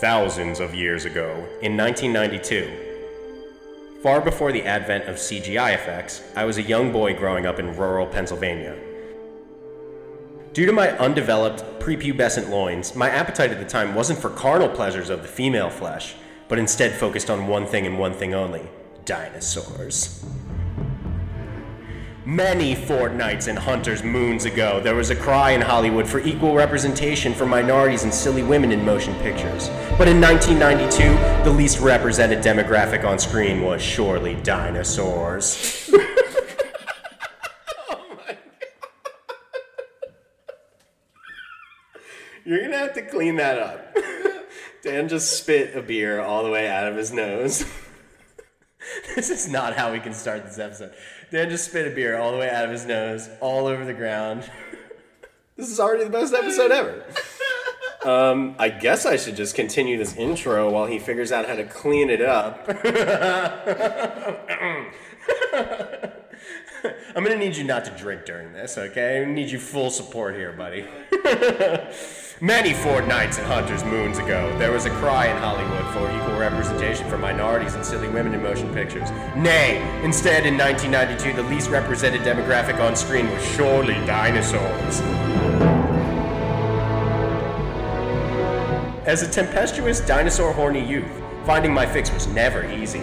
Thousands of years ago, in 1992, far before the advent of CGI effects, I was a young boy growing up in rural Pennsylvania. Due to my undeveloped prepubescent loins, my appetite at the time wasn't for carnal pleasures of the female flesh, but instead focused on one thing and one thing only dinosaurs. Many fortnights and hunters moons ago, there was a cry in Hollywood for equal representation for minorities and silly women in motion pictures. But in 1992, the least represented demographic on screen was surely dinosaurs. You're gonna have to clean that up. Dan just spit a beer all the way out of his nose. this is not how we can start this episode. Dan just spit a beer all the way out of his nose, all over the ground. this is already the best episode ever. Um, I guess I should just continue this intro while he figures out how to clean it up. I'm gonna need you not to drink during this, okay? I need you full support here, buddy. Many fortnights and hunters moons ago, there was a cry in Hollywood for equal representation for minorities and silly women in motion pictures. Nay, instead, in 1992, the least represented demographic on screen was surely dinosaurs. As a tempestuous, dinosaur horny youth, finding my fix was never easy.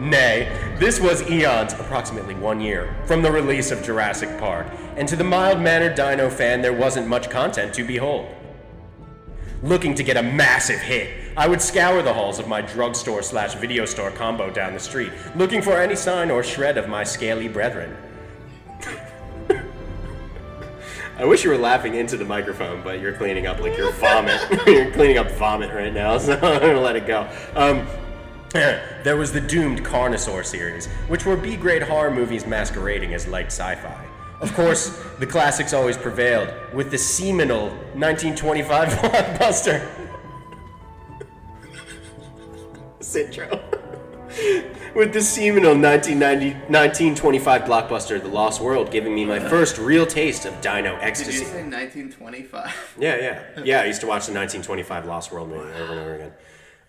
Nay, this was eons, approximately one year, from the release of Jurassic Park, and to the mild mannered dino fan, there wasn't much content to behold. Looking to get a massive hit, I would scour the halls of my drugstore slash video store combo down the street, looking for any sign or shred of my scaly brethren. I wish you were laughing into the microphone, but you're cleaning up like your vomit. you're cleaning up vomit right now, so I'm gonna let it go. Um, there was the doomed Carnosaur series, which were B grade horror movies masquerading as light sci fi. Of course, the classics always prevailed, with the seminal 1925 blockbuster. Citro. with the seminal 1990, 1925 blockbuster The Lost World giving me my first real taste of dino ecstasy. Did you say 1925? Yeah, yeah. Yeah, I used to watch the 1925 Lost World movie over and over again.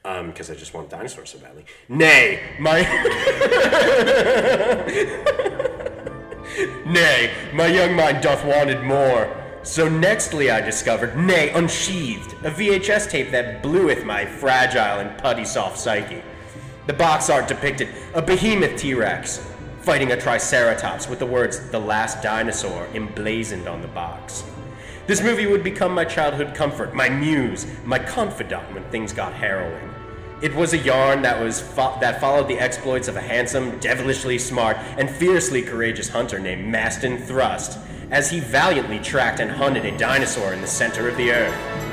Um, because I just want dinosaurs so badly. Nay, my. nay, my young mind doth wanted more. So nextly I discovered, nay, unsheathed, a VHS tape that bleweth my fragile and putty soft psyche. The box art depicted a behemoth T Rex fighting a Triceratops with the words, The Last Dinosaur, emblazoned on the box. This movie would become my childhood comfort, my muse, my confidant when things got harrowing. It was a yarn that was fo- that followed the exploits of a handsome, devilishly smart, and fiercely courageous hunter named Maston Thrust, as he valiantly tracked and hunted a dinosaur in the center of the earth.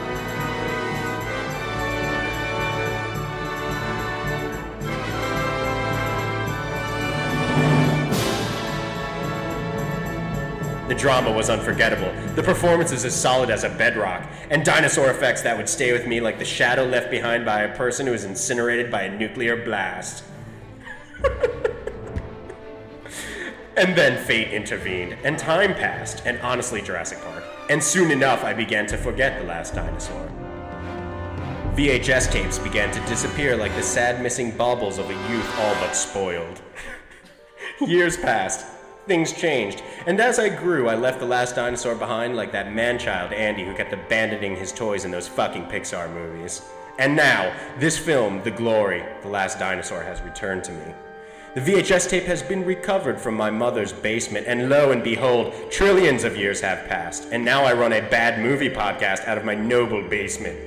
Drama was unforgettable, the performances as solid as a bedrock, and dinosaur effects that would stay with me like the shadow left behind by a person who is incinerated by a nuclear blast. and then fate intervened, and time passed, and honestly, Jurassic Park. And soon enough, I began to forget the last dinosaur. VHS tapes began to disappear like the sad missing baubles of a youth all but spoiled. Years passed. Things changed. And as I grew, I left the last dinosaur behind like that man child Andy who kept abandoning his toys in those fucking Pixar movies. And now, this film, The Glory, The Last Dinosaur, has returned to me. The VHS tape has been recovered from my mother's basement, and lo and behold, trillions of years have passed, and now I run a bad movie podcast out of my noble basement.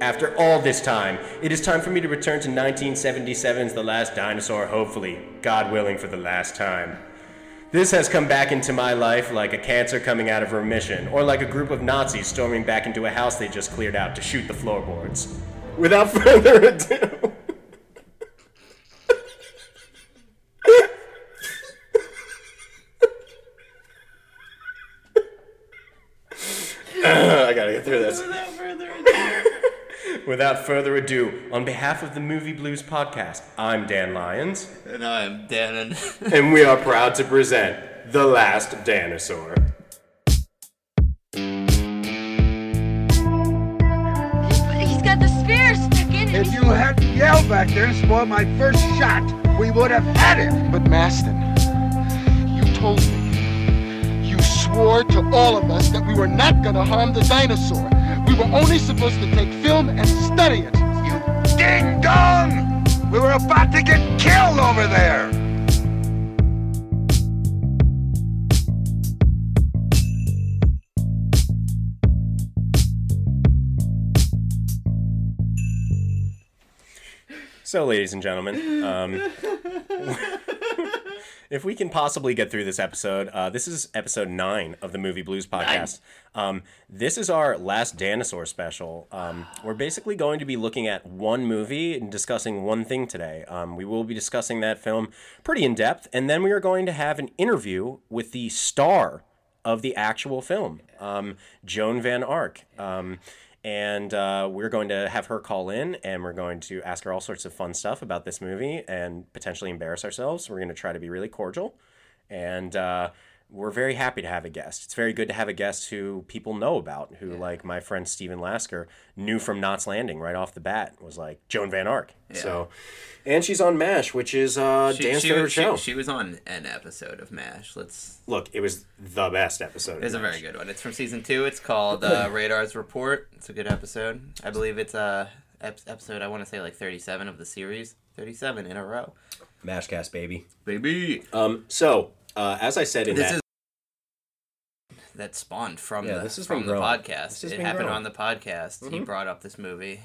After all this time, it is time for me to return to 1977's The Last Dinosaur, hopefully, God willing, for the last time. This has come back into my life like a cancer coming out of remission, or like a group of Nazis storming back into a house they just cleared out to shoot the floorboards. Without further ado. I gotta get through this. Without further ado, on behalf of the Movie Blues podcast, I'm Dan Lyons. And I'm Dan. and we are proud to present The Last Dinosaur. He's got the spear stuck in. If you hadn't yelled back there and spoiled my first shot, we would have had it. But Maston, you told me. You swore to all of us that we were not going to harm the dinosaur. We were only supposed to take film and study it. You ding dong! We were about to get killed over there. So, ladies and gentlemen, um, if we can possibly get through this episode, uh, this is episode nine of the Movie Blues podcast. Um, this is our last dinosaur special. Um, we're basically going to be looking at one movie and discussing one thing today. Um, we will be discussing that film pretty in depth, and then we are going to have an interview with the star of the actual film, um, Joan Van Ark. And uh, we're going to have her call in and we're going to ask her all sorts of fun stuff about this movie and potentially embarrass ourselves. We're going to try to be really cordial. And uh, we're very happy to have a guest. It's very good to have a guest who people know about, who, like my friend Stephen Lasker, knew from Knots Landing right off the bat, was like Joan Van Ark. So, and she's on MASH, which is uh, She, Dan's she, favorite she, show. she was on an episode of MASH. Let's. Look, it was the best episode. It's a very good one. It's from season two. It's called uh, Radar's Report. It's a good episode. I believe it's uh, episode, I want to say like 37 of the series. 37 in a row. Mashcast, baby. Baby. Um, so, uh, as I said in This that, is that spawned from Yeah, the this is from the growing. podcast. It happened growing. on the podcast. Mm-hmm. He brought up this movie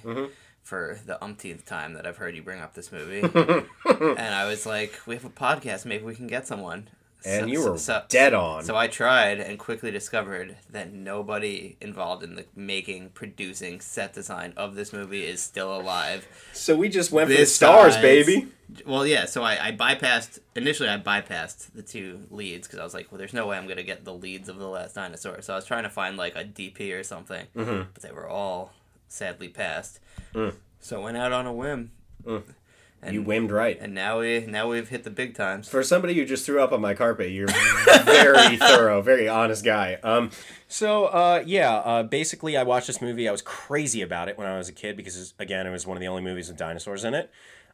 for the umpteenth time that I've heard you bring up this movie, and I was like, "We have a podcast. Maybe we can get someone." And So- you were so- dead on. So I tried and quickly discovered that nobody involved in the making, producing, set design of this movie is still alive. So we just went for the stars, size- baby. Well, yeah. So I, I bypassed initially. I bypassed the two leads because I was like, well, there's no way I'm gonna get the leads of the Last Dinosaur. So I was trying to find like a DP or something, Mm-hmm. but they were all sadly passed. Mm. So I went out on a whim, and You whimmed right. and now we now we've hit the big times. For somebody who just threw up on my carpet, you're very thorough, very honest guy. Um, so uh, yeah, uh, basically, I watched this movie. I was crazy about it when I was a kid because, again, it was one of the only movies with dinosaurs in it.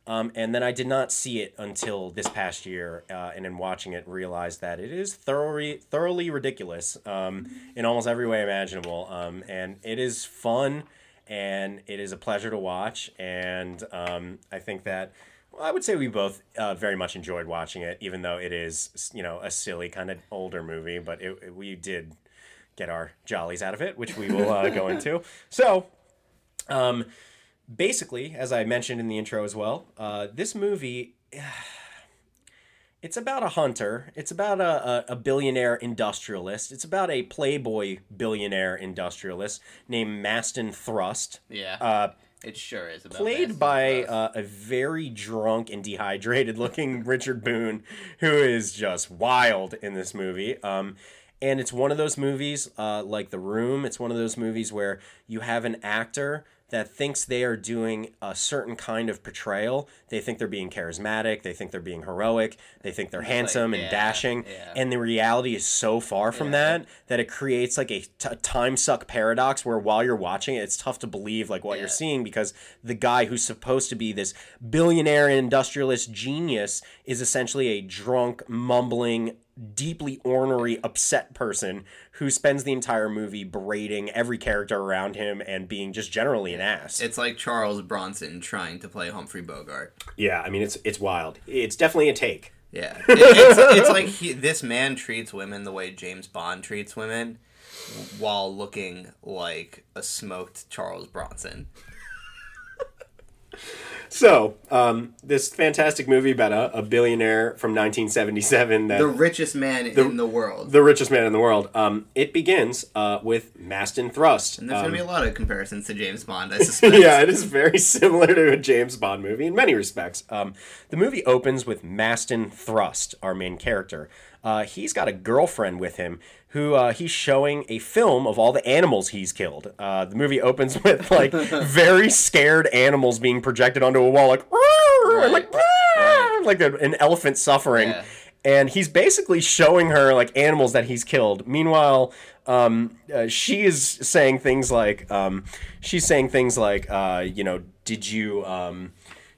Um, and then I did not see it until this past year, uh, and in watching it, realized that it is thoroughly, thoroughly ridiculous um, in almost every way imaginable. Um, and it is fun, and it is a pleasure to watch. And um, I think that well, I would say we both uh, very much enjoyed watching it, even though it is, you know, a silly kind of older movie. But it, it- we did get our jollies out of it, which we will uh, go into. So, um, basically, as I mentioned in the intro as well, uh, this movie. It's about a hunter. It's about a, a, a billionaire industrialist. It's about a playboy billionaire industrialist named Maston Thrust. Yeah, Uh, it sure is. About played by uh, a very drunk and dehydrated looking Richard Boone, who is just wild in this movie. Um, and it's one of those movies, uh, like The Room. It's one of those movies where you have an actor that thinks they are doing a certain kind of portrayal. They think they're being charismatic. They think they're being heroic. They think they're handsome and yeah, dashing. yeah. And the reality is so far from that that it creates like a t- time suck paradox where while you're watching it, it's tough to believe like what you're seeing because the guy who's supposed to be this billionaire industrialist genius is essentially a drunk, mumbling, deeply ornery, upset person who spends the entire movie berating every character around him and being just generally an ass. It's like Charles Bronson trying to play Humphrey Bogart. yeah, I mean it's it's wild. It's definitely a take. Yeah, It- it's, it's like he, this man treats women the way James Bond treats women, while looking like a smoked Charles Bronson. So, um, this fantastic movie about a, a billionaire from 1977 that The richest man in the world. the richest man in the world. Um, it begins uh, with Maston Thrust. and there's Um, gonna be a lot of comparisons to James Bond, I suspect. yeah, it is very similar to a James Bond movie in many respects. Um, the movie opens with Maston Thrust, our main character. Uh, he's got a girlfriend with him who uh, he's showing a film of all the animals he's killed. Uh, the movie opens with like very scared animals being projected onto a wall, like and, like "Rrrr," like an elephant suffering. Yeah. And he's basically showing her like animals that he's killed. Meanwhile, um, uh, she is saying things like, um, she's saying things like, uh, you know, did you, um,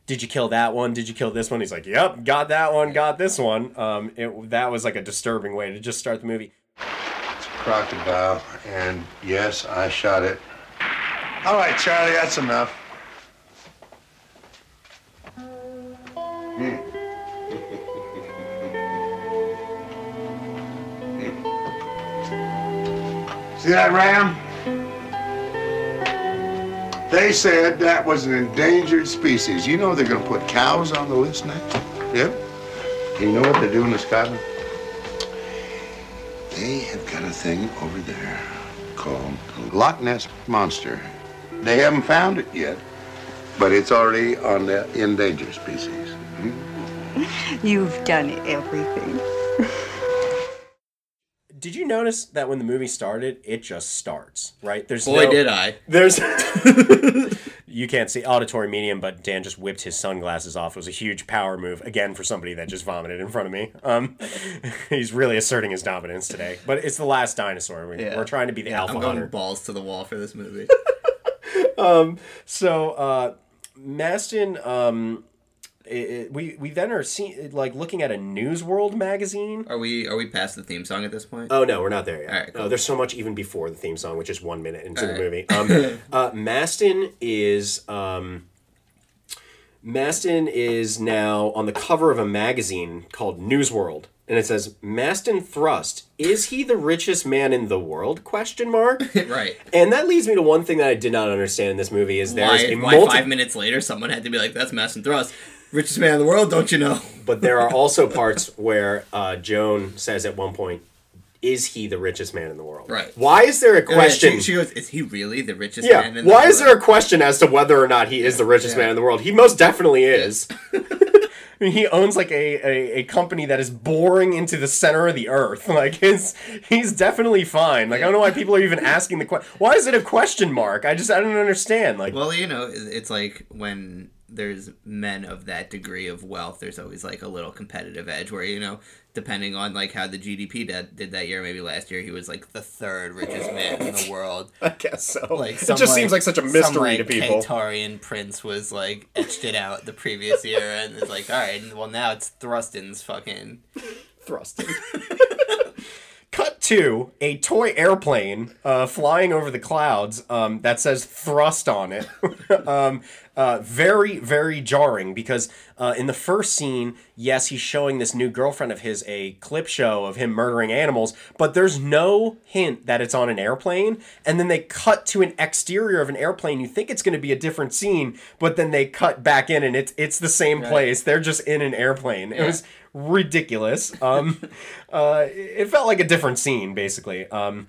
did you kill that one? Did you kill this one? He's like, yep, got that one, got this one. Um, it, that was like a disturbing way to just start the movie. It's a crocodile, and yes, I shot it. All right, Charlie, that's enough. See that ram? They said that was an endangered species. You know they're gonna put cows on the list next? Yep. You know what they're doing in Scotland? They have got a thing over there called the Loch Ness Monster. They haven't found it yet, but it's already on the endangered species. You've done everything. Did you notice that when the movie started, it just starts, right? There's Boy, no, did I. There's you can't see auditory medium, but Dan just whipped his sunglasses off. It was a huge power move again for somebody that just vomited in front of me. Um, he's really asserting his dominance today. But it's the last dinosaur. We, Yeah. We're trying to be the alpha I'm going hunter. balls to the wall for this movie. So uh, Maston, um, it, it- we we then are seeing like looking at a News World magazine. Are we are we past the theme song at this point? Oh no, we're not there yet. All right, cool. Oh, there's so much even before the theme song, which is one minute into the All movie. Um, uh, Maston is um, Maston is now on the cover of a magazine called News World, and it says Maston Thrust is he the richest man in the world? Question mark. right. And that leads me to one thing that I did not understand in this movie is there's Why, a why multi- five minutes later someone had to be like, "That's Maston Thrust, richest man in the world"? Don't you know? but there are also parts where uh, Joan says at one point, "Is he the richest man in the world?" Right. Why is there a question? She, she goes, "Is he really the richest Yeah. man in the Why world?" is there a question as to whether or not he is the richest Yeah. man in the world? He most definitely is. I mean, he owns like a, a, a company that is boring into the center of the earth. Like his, he's definitely fine. Like I don't know why people are even asking the question. Why is it a question mark? I just I don't understand. Like Well, you know, it's like when there's men of that degree of wealth, there's always like a little competitive edge where, you know, depending on like how the GDP did, did that year, maybe last year he was like the third richest man in the world. I guess so. Like it some, just seems like such a some, mystery like, to people. Katarian prince was like etched it out the previous year, and it's like, all right, well now it's Thruston's fucking thrusting. Cut to a toy airplane uh, flying over the clouds um, that says thrust on it. um, uh, very, very jarring because uh, in the first scene, yes, he's showing this new girlfriend of his a clip show of him murdering animals, but there's no hint that it's on an airplane. And then they cut to an exterior of an airplane. You think it's going to be a different scene, but then they cut back in and it's it's the same place. They're just in an airplane. It was ridiculous. Um, uh, it felt like a different scene, basically. Um,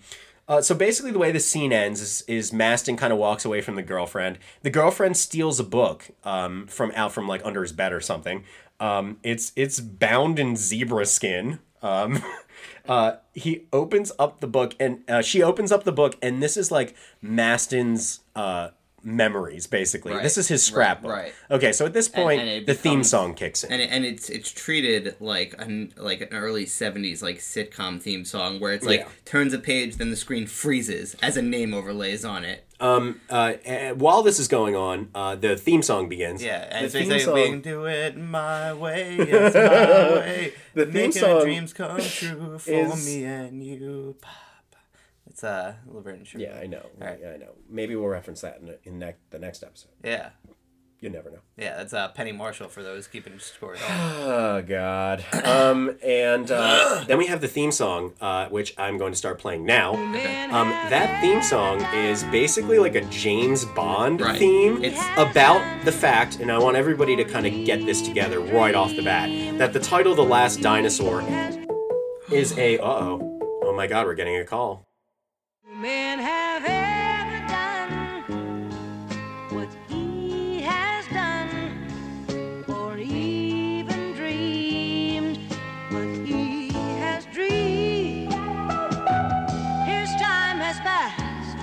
uh, so basically, the way the scene ends is, is Maston kind of walks away from the girlfriend. The girlfriend steals a book um, from out from like under his bed or something. Um, it's it's bound in zebra skin. Um, uh, he opens up the book and uh, she opens up the book and this is like Maston's uh, memories basically. Right, This is his scrapbook. right. Okay, so at this point, and it the theme song kicks in. and it, and it's it's treated like an like an early '70s like sitcom theme song where it's like Yeah. turns a page, then the screen freezes as a name overlays on it. Um, uh, while this is going on, uh, the theme song begins. Yeah, and the theme they say, song. "We do it my way, yes, my way. The theme Making song dreams come true for is- me and you." Pa, pa. Uh, Laverne and Shirley. Yeah, I know. Alright. Yeah, I know. Maybe we'll reference that in, in ne- the next episode. yeah, You never know. yeah. That's uh, Penny Marshall for those keeping score. Oh God. Um, and uh, then we have the theme song, uh, which I'm going to start playing now. Um, that theme song is basically like a James Bond Right. theme. It's- about the fact, and I want everybody to kind of get this together right off the bat, that the title "The Last Dinosaur" is a. Uh oh. Oh my God, we're getting a call. Men have ever done what he has done, or even dreamed what he has dreamed. His time has passed,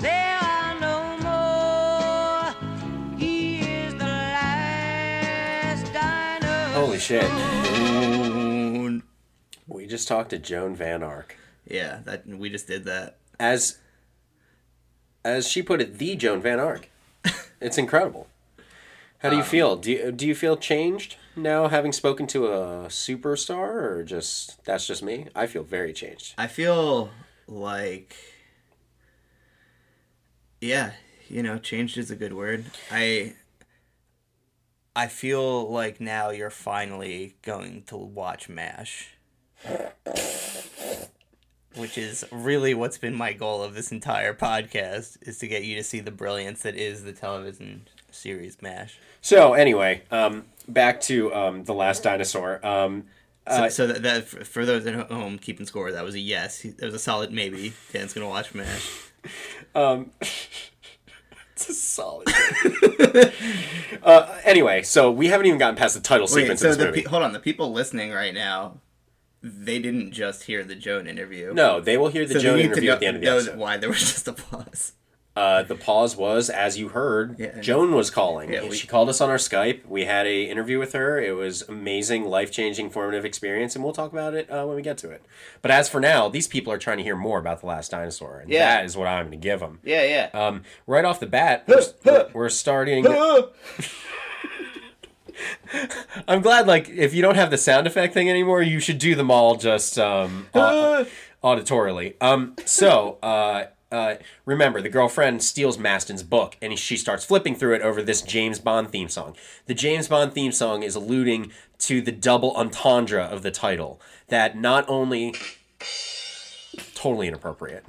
there are no more. He is the last. Holy shit! We just talked to Joan Van Ark. Yeah, that we just did that. as as she put it, the Joan Van Ark. It's incredible. How do you um, feel? Do you, do you feel changed now having spoken to a superstar or just that's just me? I feel very changed. I feel like yeah, you know, changed is a good word. I I feel like now you're finally going to watch MASH. Which is really what's been my goal of this entire podcast is to get you to see the brilliance that is the television series MASH. So anyway, um, back to um, the last dinosaur. Um, So, so that, that for those at home keeping score, that was a yes. That was a solid maybe. Dan's gonna watch MASH. it's a solid. uh, anyway, so we haven't even gotten past the title Wait, sequence so of this the movie. pe- hold on, the people listening right now, they didn't just hear the Joan interview. no, they will hear the so Joan interview know, at the end of the know episode. why there was just applause. Uh, the pause was, as you heard, Yeah, Joan was calling. Yeah, we- she called us on our Skype. We had a interview with her. It was amazing, life changing, formative experience, and we'll talk about it uh, when we get to it. But as for now, these people are trying to hear more about the last dinosaur, and Yeah. that is what I'm going to give them. Yeah, yeah. Um, right off the bat, we're, we're starting. I'm glad, like, if you don't have the sound effect thing anymore, you should do them all just um, au- auditorily. Um, so, uh, uh, remember, the girlfriend steals Maston's book, and she starts flipping through it over this James Bond theme song. The James Bond theme song is alluding to the double entendre of the title. That not only totally inappropriate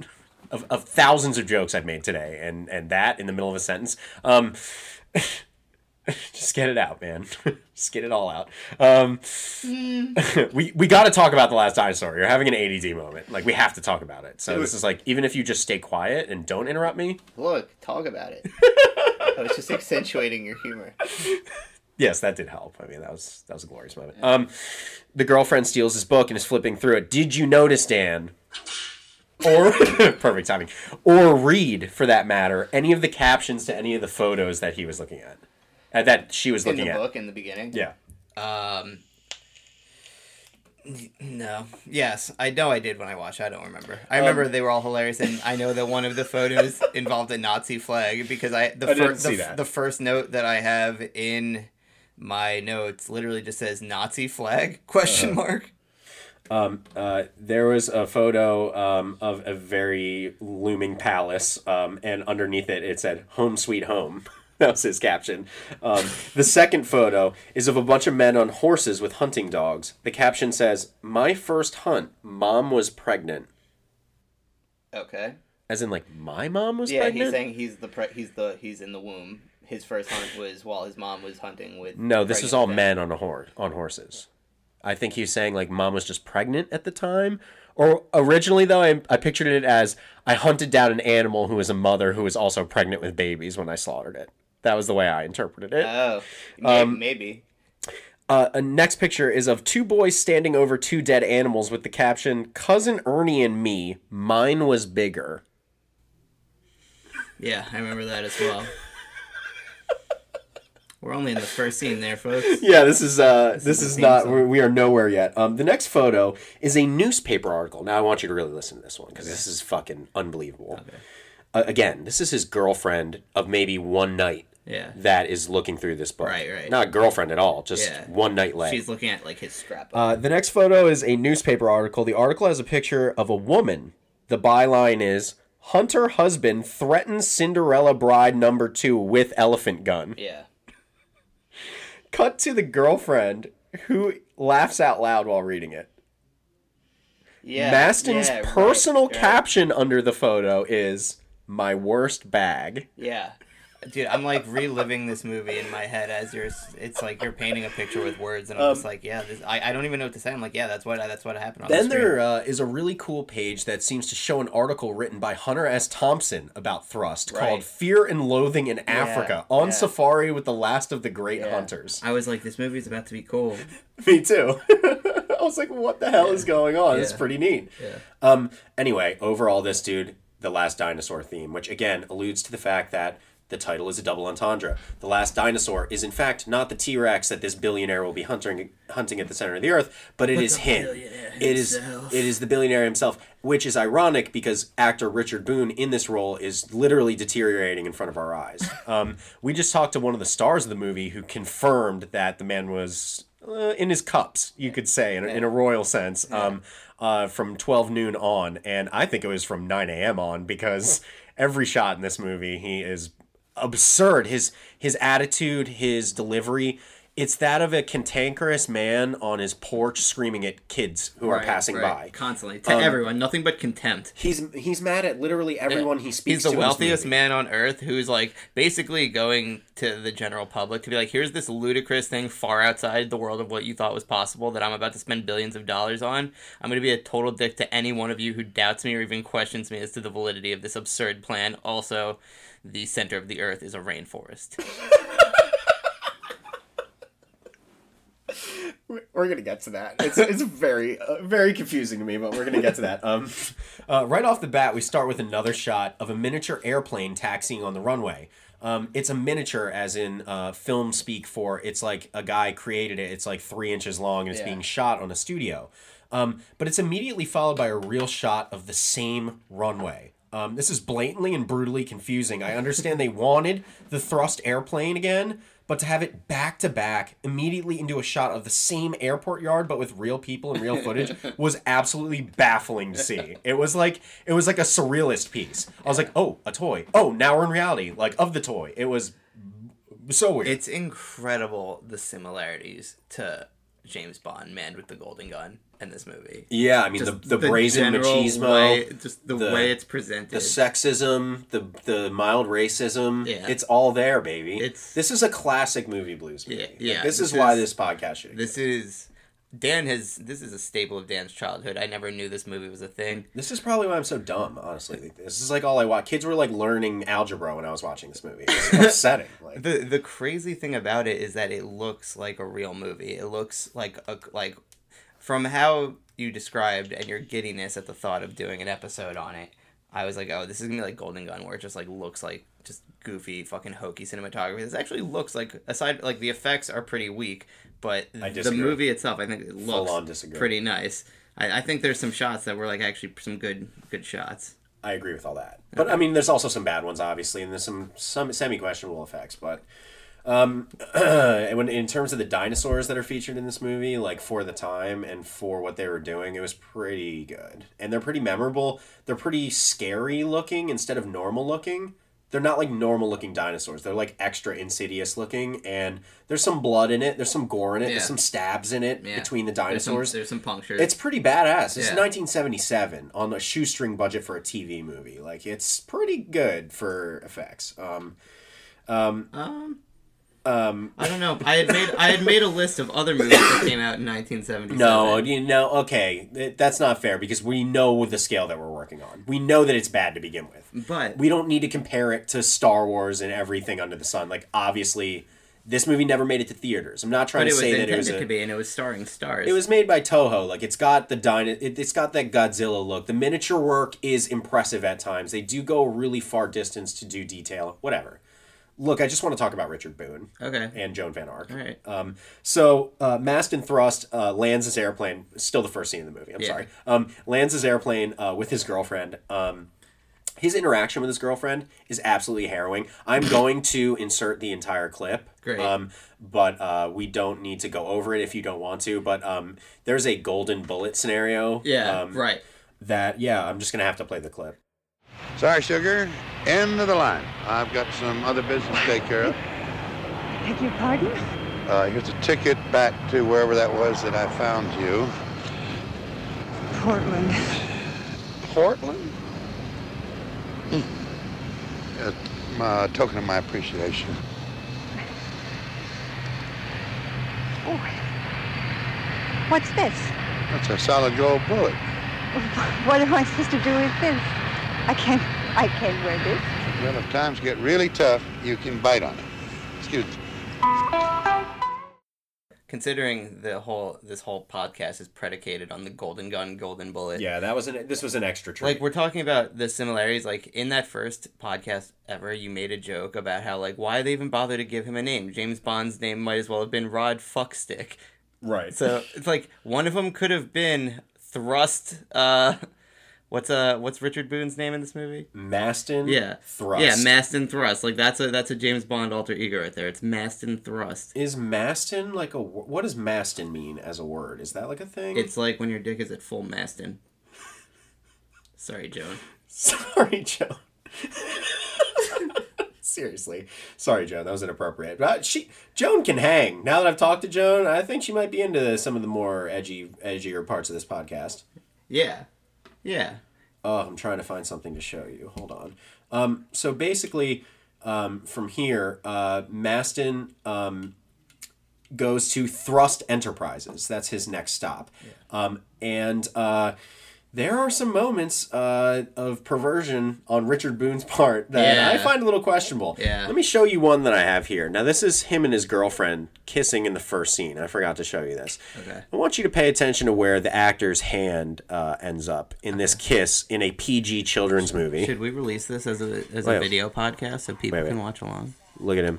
of, of thousands of jokes I've made today, and and that in the middle of a sentence. Um, just get it out, man. just get it all out. Um, we we got to talk about the last dinosaur. You're having an ADD moment. Like we have to talk about it. So this is like even if you just stay quiet and don't interrupt me. Look, talk about it. I was just accentuating your humor. Yes, that did help. I mean, that was that was a glorious moment. Um, the girlfriend steals his book and is flipping through it. Did you notice, Dan? Or perfect timing. Or read, for that matter, any of the captions to any of the photos that he was looking at, that she was In looking the at. book in the beginning. Yeah. Um. No. Yes, I know I did when I watched. I don't remember. I remember Um, they were all hilarious, and I know that one of the photos involved a Nazi flag because I the I didn't first see the, that. the first note that I have in my notes literally just says Nazi flag question Uh-huh. mark. Uh, there was a photo um, of a very looming palace, um, and underneath it, it said "Home Sweet Home." that was his caption. Um, the second photo is of a bunch of men on horses with hunting dogs. The caption says, "My first hunt. Mom was pregnant." Okay. As in, like my mom was pregnant. Yeah, pregnant. he's saying he's the pre- he's the he's in the womb. His first hunt was while his mom was hunting with. no, this is all men. men on a horse on horses. I think he's saying like mom was just pregnant at the time. Or originally though, I, I pictured it as I hunted down an animal who was a mother who was also pregnant with babies when I slaughtered it. That was the way I interpreted it. Oh, Um, maybe. Uh, a next picture is of two boys standing over two dead animals with the caption "Cousin Ernie and me. Mine was bigger." Yeah, I remember that as well. We're only in the first scene there, folks. Yeah, this is uh, this, is is not. song. We are nowhere yet. Um, the next photo is a newspaper article. Now I want you to really listen to this one because this is fucking unbelievable. Uh, again, this is his girlfriend of maybe one night. Yeah. That is looking through this book. Right, right. Not a girlfriend at all. Just Yeah. one night lay. She's looking at like his scrapbook. Uh, the next photo is a newspaper article. The article has a picture of a woman. The byline is Hunter husband threatens Cinderella bride number two with elephant gun. yeah. Cut to the girlfriend who laughs out loud while reading it. Yeah. Maston's yeah, right, personal right. caption under the photo is "My worst bag." Yeah. Dude, I'm like reliving this movie in my head as you're. It's like you're painting a picture with words, and I'm just like, yeah, this, I, I don't even know what to say. I'm like, yeah, that's what that's what happened. On Then the there uh, is a really cool page that seems to show an article written by Hunter S. Thompson about Thrust Right. called "Fear and Loathing in Africa: On yeah. Safari with the Last of the Great Yeah. Hunters." I was like, this movie's about to be cool. Me too. I was like, "What the hell is going on?" It's pretty neat. Yeah. Um. Anyway, overall, this dude, the last dinosaur theme, which again alludes to the fact that The title is a double entendre. The last dinosaur is in fact not the T Rex that this billionaire will be hunting hunting at the center of the earth, but it is him. It is it is the billionaire himself, which is ironic because actor Richard Boone in this role is literally deteriorating in front of our eyes. Um, we just talked to one of the stars of the movie who confirmed that the man was uh, in his cups, you could say, in a, in a royal sense, um, uh, from 12 noon on. And I think it was from 9 a.m. on because every shot in this movie, he is absurd. His, his attitude, his delivery. It's that of a cantankerous man on his porch screaming at kids who are passing right. by. constantly to Um, everyone. Nothing but contempt. He's he's mad at literally everyone he speaks He's the to. wealthiest man on earth who's like basically going to the general public to be like, here's this ludicrous thing far outside the world of what you thought was possible that I'm about to spend billions of dollars on. I'm going to be a total dick to any one of you who doubts me or even questions me as to the validity of this absurd plan. Also, the center of the earth is a rainforest. We're gonna get to that. It's it's very uh, very confusing to me, but we're gonna get to that. Um, uh, right off the bat, we start with another shot of a miniature airplane taxiing on the runway. Um, it's a miniature, as in uh, film speak for. It's like a guy created it. It's like three inches long and it's Yeah. being shot on a studio. Um, but it's immediately followed by a real shot of the same runway. Um, this is blatantly and brutally confusing. I understand they wanted the thrust airplane again, but to have it back to back immediately into a shot of the same airport yard but with real people and real footage was absolutely baffling to see. It was like it was like a surrealist piece. I was like, "Oh, a toy. Oh, now we're in reality like of the toy." It was so weird. It's incredible the similarities to James Bond, Man with the Golden Gun, in this movie. yeah, I mean the, Just the brazen machismo, way- just the, the- way it's presented. the sexism, the the mild racism. Yeah. It's all there, baby. It's- this is a classic movie blues movie. Yeah, Like, this, this is why this podcast should. This is Dan has this is a staple of Dan's childhood. I never knew this movie was a thing. This is probably why I'm so dumb, honestly. This is like all I watch. Kids were like learning algebra when I was watching this movie. It's upsetting. Like, The the crazy thing about it is that it looks like a real movie. It looks like a like from how you described and your giddiness at the thought of doing an episode on it. I was like, oh, this is gonna be like Golden Gun, where it just like looks like just goofy, fucking hokey cinematography. This actually looks like aside like the effects are pretty weak, but the movie itself, I think it looks pretty nice. I, I think there's some shots that were like actually some good good shots. I agree with all that. But I mean, there's also some bad ones, obviously, and there's some some semi questionable effects. But um, when in terms of the dinosaurs that are featured in this movie, like for the time and for what they were doing, it was pretty good, and they're pretty memorable. They're pretty scary looking instead of normal looking. They're not like normal looking dinosaurs. They're like extra insidious looking, and there's some blood in it. There's some gore in it. Yeah. There's some stabs in it Yeah. between the There's some, dinosaurs. there's some punctures. It's pretty badass. It's Yeah. 1977 on a shoestring budget for a TV movie. Like it's pretty good for effects. Um, um um, Um, I don't know. I had made I had made a list of other movies that came out in 1977. no, you know, okay, that's not fair because we know the scale that we're working on. We know that it's bad to begin with. but We don't need to compare it to Star Wars and everything under the sun. Like obviously, this movie never made it to theaters. I'm not trying to say that it was a, to be, and it was starring stars. It was made by Toho. Like it's got the dino- it, it's got that Godzilla look. The miniature work is impressive at times. They do go a really far distance to do detail. Whatever. Look, I just want to talk about Richard Boone okay. and Joan Van Ark. All right. Um, so uh, Maston Thrust uh, lands his airplane. Still the first scene in the movie. I'm Yeah. sorry. Um, lands his airplane uh, with his girlfriend. Um, his interaction with his girlfriend is absolutely harrowing. I'm going to insert the entire clip. Great. Um, but uh, we don't need to go over it if you don't want to. But um, there's a golden bullet scenario. Yeah. um, right. That yeah, I'm just gonna have to play the clip. Sorry, sugar. End of the line. I've got some other business to take care of. Beg your pardon? Uh, here's a ticket back to wherever that was that I found you. Portland. Portland? Hmm. A uh, token of my appreciation. Oh. What's this? That's a solid gold bullet. What am I supposed to do with this? I can't. I can't wear this. Well, if times get really tough, you can bite on it. Excuse me. considering the whole this whole podcast is predicated on the golden gun, golden bullet. Yeah, that was an. This was an extra treat. Like we're talking about the similarities. Like in that first podcast ever, you made a joke about how like why they even bother to give him a name. James Bond's name might as well have been Rod Fuckstick. right. So it's like one of them could have been Thrust. Uh, what's uh what's Richard Boone's name in this movie? Maston. Yeah, Thrust. Yeah, Maston Thrust. Like that's a that's a James Bond alter ego right there. It's Maston Thrust. Is Maston like a? What does Maston mean as a word? Is that like a thing? It's like when your dick is at full Maston. Sorry, Joan. Sorry, Joan. Seriously, sorry, Joan. That was inappropriate. But she, Joan can hang. Now that I've talked to Joan, I think she might be into some of the more edgy, edgier parts of this podcast. Yeah, yeah. Oh, I'm trying to find something to show you. Hold on. Um, so basically, um, from here, uh, Maston um, goes to Thrust Enterprises. That's his next stop. Um, and uh, there are some moments uh, of perversion on Richard Boone's part that I find a little questionable. Yeah. Let me show you one that I have here. Now, this is him and his girlfriend kissing in the first scene. I forgot to show you this. Okay. I want you to pay attention to where the actor's hand uh, ends up in this kiss in a PG children's movie. Should we release this as a as a Wait. video podcast so people Wait, wait. can watch along? Look at him.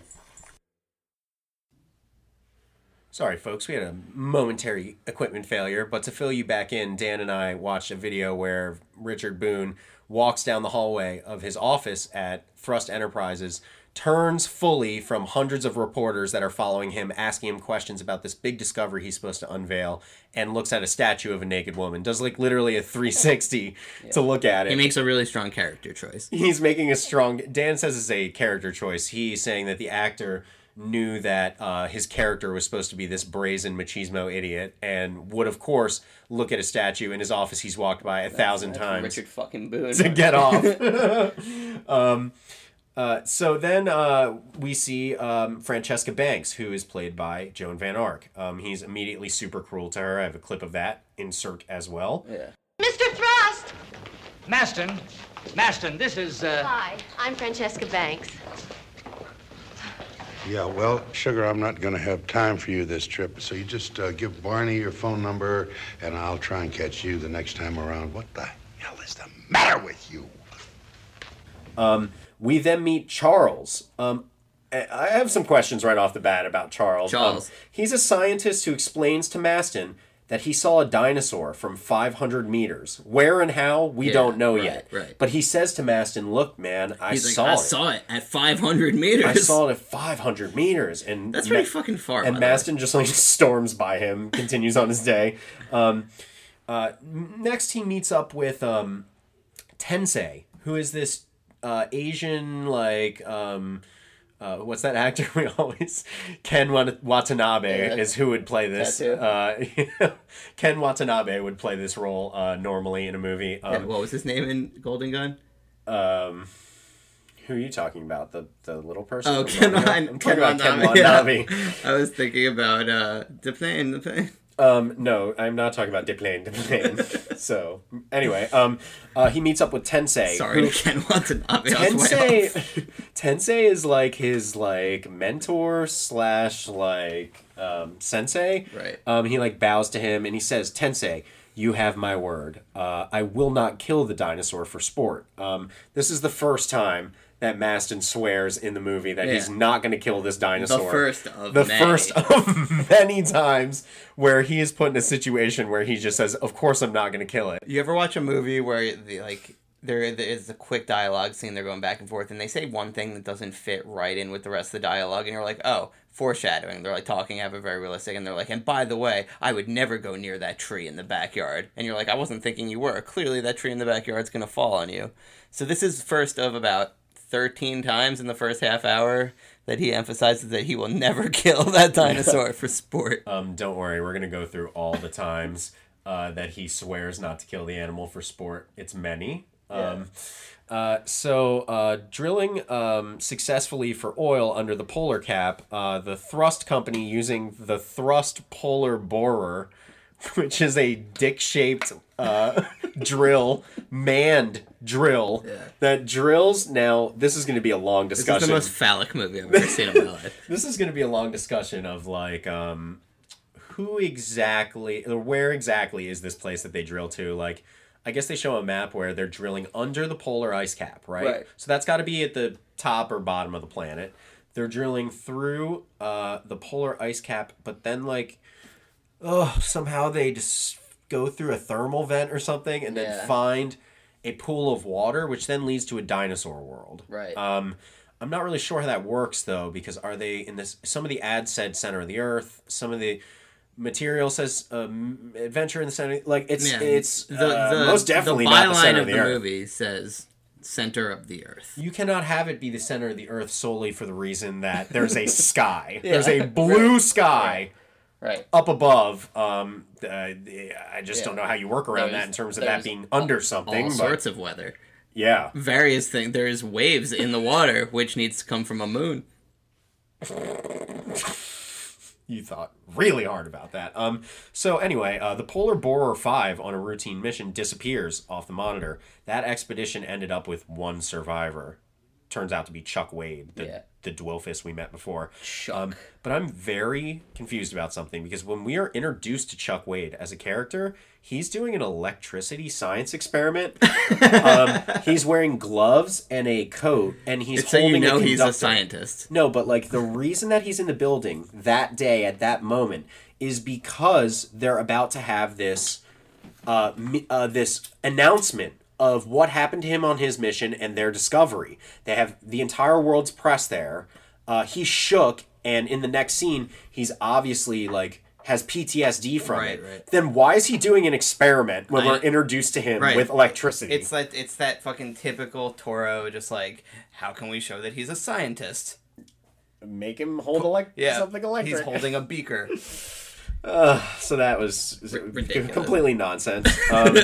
Sorry, folks, we had a momentary equipment failure, but to fill you back in, Dan and I watched a video where Richard Boone walks down the hallway of his office at Thrust Enterprises, turns fully from hundreds of reporters that are following him, asking him questions about this big discovery he's supposed to unveil, and looks at a statue of a naked woman. Does like literally a 360 to look at it He makes a really strong character choice. he's making a strong dan says it's a character choice he's saying that the actor knew that uh, his character was supposed to be this brazen machismo idiot and would of course look at a statue in his office he's walked by a thousand times Richard fucking Boone. to get off um, uh, so then uh, we see um, Francesca Banks, who is played by Joan Van Ark. Um, he's immediately super cruel to her. I have a clip of that insert as well. Yeah. Mr. Thrust! Maston, Maston, this is, uh... Hi, I'm Francesca Banks. Yeah, well, Sugar, I'm not going to have time for you this trip, so you just uh, give Barney your phone number, and I'll try and catch you the next time around. What the hell is the matter with you? We then meet Charles. Um, I I have some questions right off the bat about Charles. Charles. Um, he's a scientist who explains to Maston that he saw a dinosaur from 500 meters. Where and how, we Yeah, don't know right, yet. right. But he says to Maston, "Look, man, I He's like, saw I it. saw it at 500 meters. I saw it at 500 meters." And That's pretty fucking far, And by the way. Maston just like storms by him, continues on his day. Um, uh, next, he meets up with um, Tensei, who is this uh, Asian like um, uh, what's that actor we always Ken Watanabe Yeah. is who would play this. Uh, Ken Watanabe would play this role uh, normally in a movie. Yeah, Um, what was his name in Golden Gun? um, who are you talking about? The the little person? Oh, Ken? I'm Ken Ken Watanabe, Watanabe. I was thinking about uh, the plane, the plane. Um, no, I'm not talking about Deplane. Deplane. so anyway, um, uh, he meets up with Tensei. Sorry, who- Ken Watanabe. I was way. Tensei, Tensei is like his like mentor slash like um, sensei. Right. Um, he like bows to him and he says, "Tensei, you have my word. Uh, I will not kill the dinosaur for sport." Um, this is the first time that Maston swears in the movie that he's not going to kill this dinosaur. first of the many. first of many times where he is put in a situation where he just says, "Of course, I'm not going to kill it." You ever watch a movie where the like there is a quick dialogue scene they're going back and forth and they say one thing that doesn't fit right in with the rest of the dialogue and you're like oh foreshadowing they're like talking have a very realistic and they're like and by the way I would never go near that tree in the backyard and you're like I wasn't thinking you were clearly that tree in the backyard's gonna fall on you so this is first of about 13 times in the first half hour that he emphasizes that he will never kill that dinosaur for sport Um, don't worry, we're gonna go through all the times uh, that he swears not to kill the animal for sport. It's many. Um, uh, so, uh, drilling um, successfully for oil under the polar cap, uh, the thrust company using the thrust polar borer, which is a dick-shaped uh, drill, manned drill that drills. Now, this is going to be a long discussion. this is the most phallic movie I've ever seen in my life This is going to be a long discussion of like um, who exactly or where exactly is this place that they drill to? Like, I guess they show a map where they're drilling under the polar ice cap, right? Right. So that's got to be at the top or bottom of the planet. They're drilling through uh, the polar ice cap, but then like, oh, somehow they just go through a thermal vent or something, and then Yeah. find a pool of water, which then leads to a dinosaur world. Right. Um, I'm not really sure how that works though, because are they in this? Some of the ads said center of the earth. Some of the material says um, adventure in the center. Like it's Yeah, it's the, uh, the, most definitely the not the center of of the, the earth. movie says center of the earth. You cannot have it be the center of the earth solely for the reason that there's a sky. There's a blue sky Right. Up above. Um, uh, I just Yeah. don't know how you work around There's- that in terms of that being under something. All but sorts of weather. yeah, Various things. There's waves in the water, which needs to come from a moon. you thought really hard about that. Um, so anyway, uh, the Polar Borer Five on a routine mission disappears off the monitor. That expedition ended up with one survivor. Turns out to be Chuck Wade, the Yeah. The Dwelfus we met before. Um, but I'm very confused about something because when we are introduced to Chuck Wade as a character, he's doing an electricity science experiment. um, he's wearing gloves and a coat, and he's It's so you holding know a he's a scientist. No, but like the reason that he's in the building that day at that moment is because they're about to have this uh, uh this announcement of what happened to him on his mission and their discovery. They have the entire world's press there. Uh, he's shook, and in the next scene, he's obviously like has PTSD from Right, it. right. Then why is he doing an experiment when I- we're introduced to him Right. with electricity? It's like it's that fucking typical Toro, just like how can we show that he's a scientist? Make him hold elect- Yeah, something electric. he's holding a beaker. so that was ridiculous. completely nonsense. Um,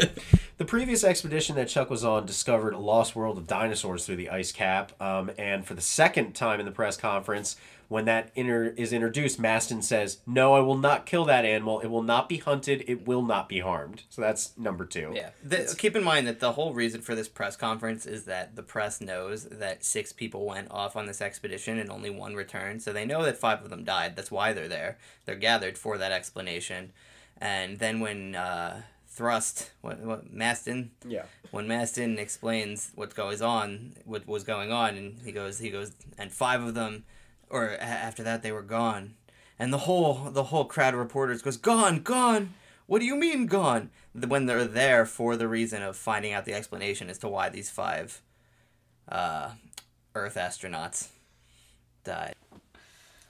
the previous expedition that Chuck was on discovered a lost world of dinosaurs through the ice cap. Um, and for the second time in the press conference, when that inter- is introduced, Maston says, No, I will not kill that animal. It will not be hunted. It will not be harmed. So that's number two. Yeah. The, keep in mind that the whole reason for this press conference is that the press knows that six people went off on this expedition and only one returned. So they know that five of them died. That's why they're there. They're gathered for that explanation. And then when uh, Thrust, what, what Maston, Yeah. when Maston explains what goes on, what was going on, and he goes, he goes, and five of them, or a- after that, they were gone, and the whole the whole crowd of reporters goes, gone, gone. What do you mean gone? When they're there for the reason of finding out the explanation as to why these five uh, Earth astronauts died.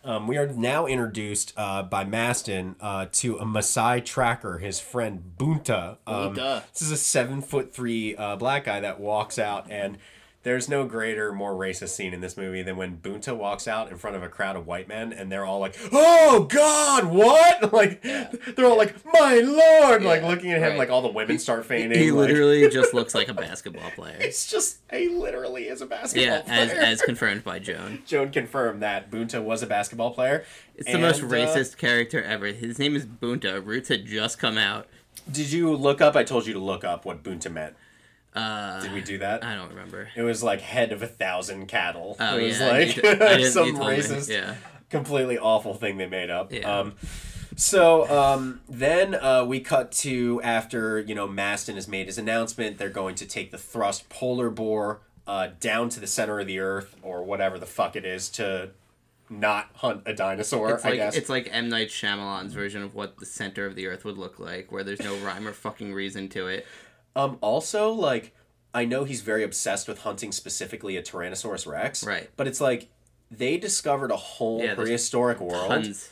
Um, we are now introduced uh, by Maston uh, to a Maasai tracker, his friend Bunta. Um, Bunta. This is a seven foot three uh, black guy that walks out, and there's no greater, more racist scene in this movie than when Bunta walks out in front of a crowd of white men, and they're all like, "Oh God, what?" Like they're all like, "My Lord!" like looking at him, right. like all the women start fainting. He like- literally just looks like a basketball player. it's just he literally is a basketball Yeah, player. as, as confirmed by Joan. Joan confirmed that Bunta was a basketball player. It's the most And, uh, racist character ever. His name is Bunta. Roots had just come out. Did you look up? I told you to look up what bunta meant. Uh, Did we do that? I don't remember. It was like head of a thousand cattle. Oh, it was yeah, like I didn't- some you told me, racist, yeah. completely awful thing they made up. Yeah. Um, so um, then uh, we cut to after you know Maston has made his announcement. They're going to take the thrust polar bore uh, down to the center of the earth or whatever the fuck it is to not hunt a dinosaur. It's I like guess it's like M Night Shyamalan's version of what the center of the Earth would look like, where there's no rhyme or fucking reason to it. Um, also, like, I know he's very obsessed with hunting specifically a Tyrannosaurus Rex. Right. But it's like they discovered a whole Yeah, prehistoric world, Tons.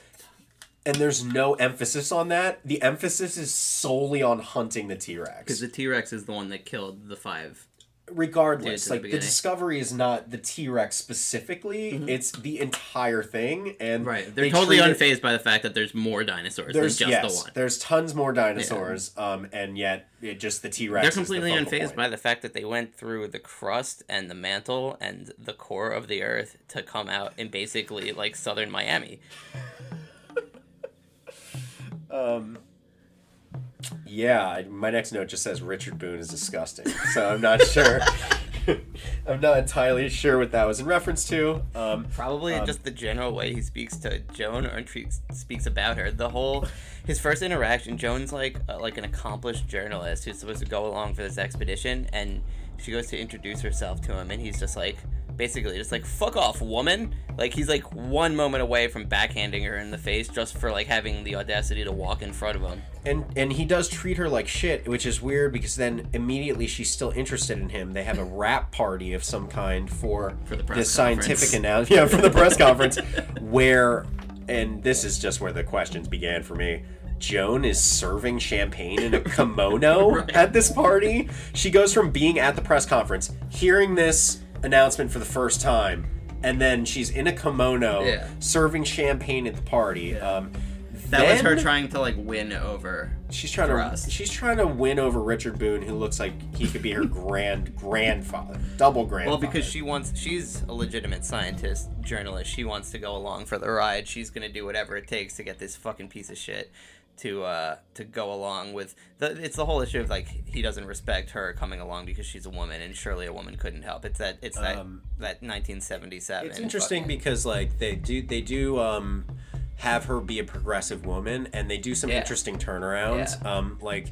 and there's no emphasis on that. The emphasis is solely on hunting the T Rex. Because the T Rex is the one that killed the five. Regardless, Yeah, to the like the, discovery is not the T Rex specifically; it's the entire thing. And Mm-hmm. Right. They're they totally treat it- unfazed by the fact that there's more dinosaurs There's than just yes, the one. there's tons more dinosaurs, um, and yet it just the T Rex. They're completely unfazed by the fact that they went through the crust and the mantle and the core of the earth to come out in basically like southern Miami. Um, yeah, I- my next note just says Richard Boone is disgusting, so I'm not sure I'm not entirely sure what that was in reference to. Um, Probably um, just the general way he speaks to Joan or treats, speaks about her. The whole his first interaction, Joan's like uh, like an accomplished journalist who's supposed to go along for this expedition, and she goes to introduce herself to him, and he's just like basically just like fuck off, woman. Like he's like one moment away from backhanding her in the face just for like having the audacity to walk in front of him. and and he does treat her like shit, which is weird because then immediately she's still interested in him. They have a rap party of some kind for For the press this scientific announcement. Yeah, for the press conference, where and this is just where the questions began for me. Joan is serving champagne in a kimono at this party. She goes from being at the press conference, hearing this announcement for the first time, and then she's in a kimono Yeah. serving champagne at the party. Um, That was her trying to like win over. She's trying to she's trying to win over Richard Boone, who looks like he could be her grand grandfather, double grandfather. Well, because she wants, she's a legitimate scientist, journalist. She wants to go along for the ride. She's gonna do whatever it takes to get this fucking piece of shit to uh to go along with. The, it's the whole issue of like he doesn't respect her coming along because she's a woman, and surely a woman couldn't help. It's that it's that Um, that 1977. it's interesting fucking- because like they do they do um have her be a progressive woman, and they do some Yeah. interesting turnarounds. Yeah. Um, like.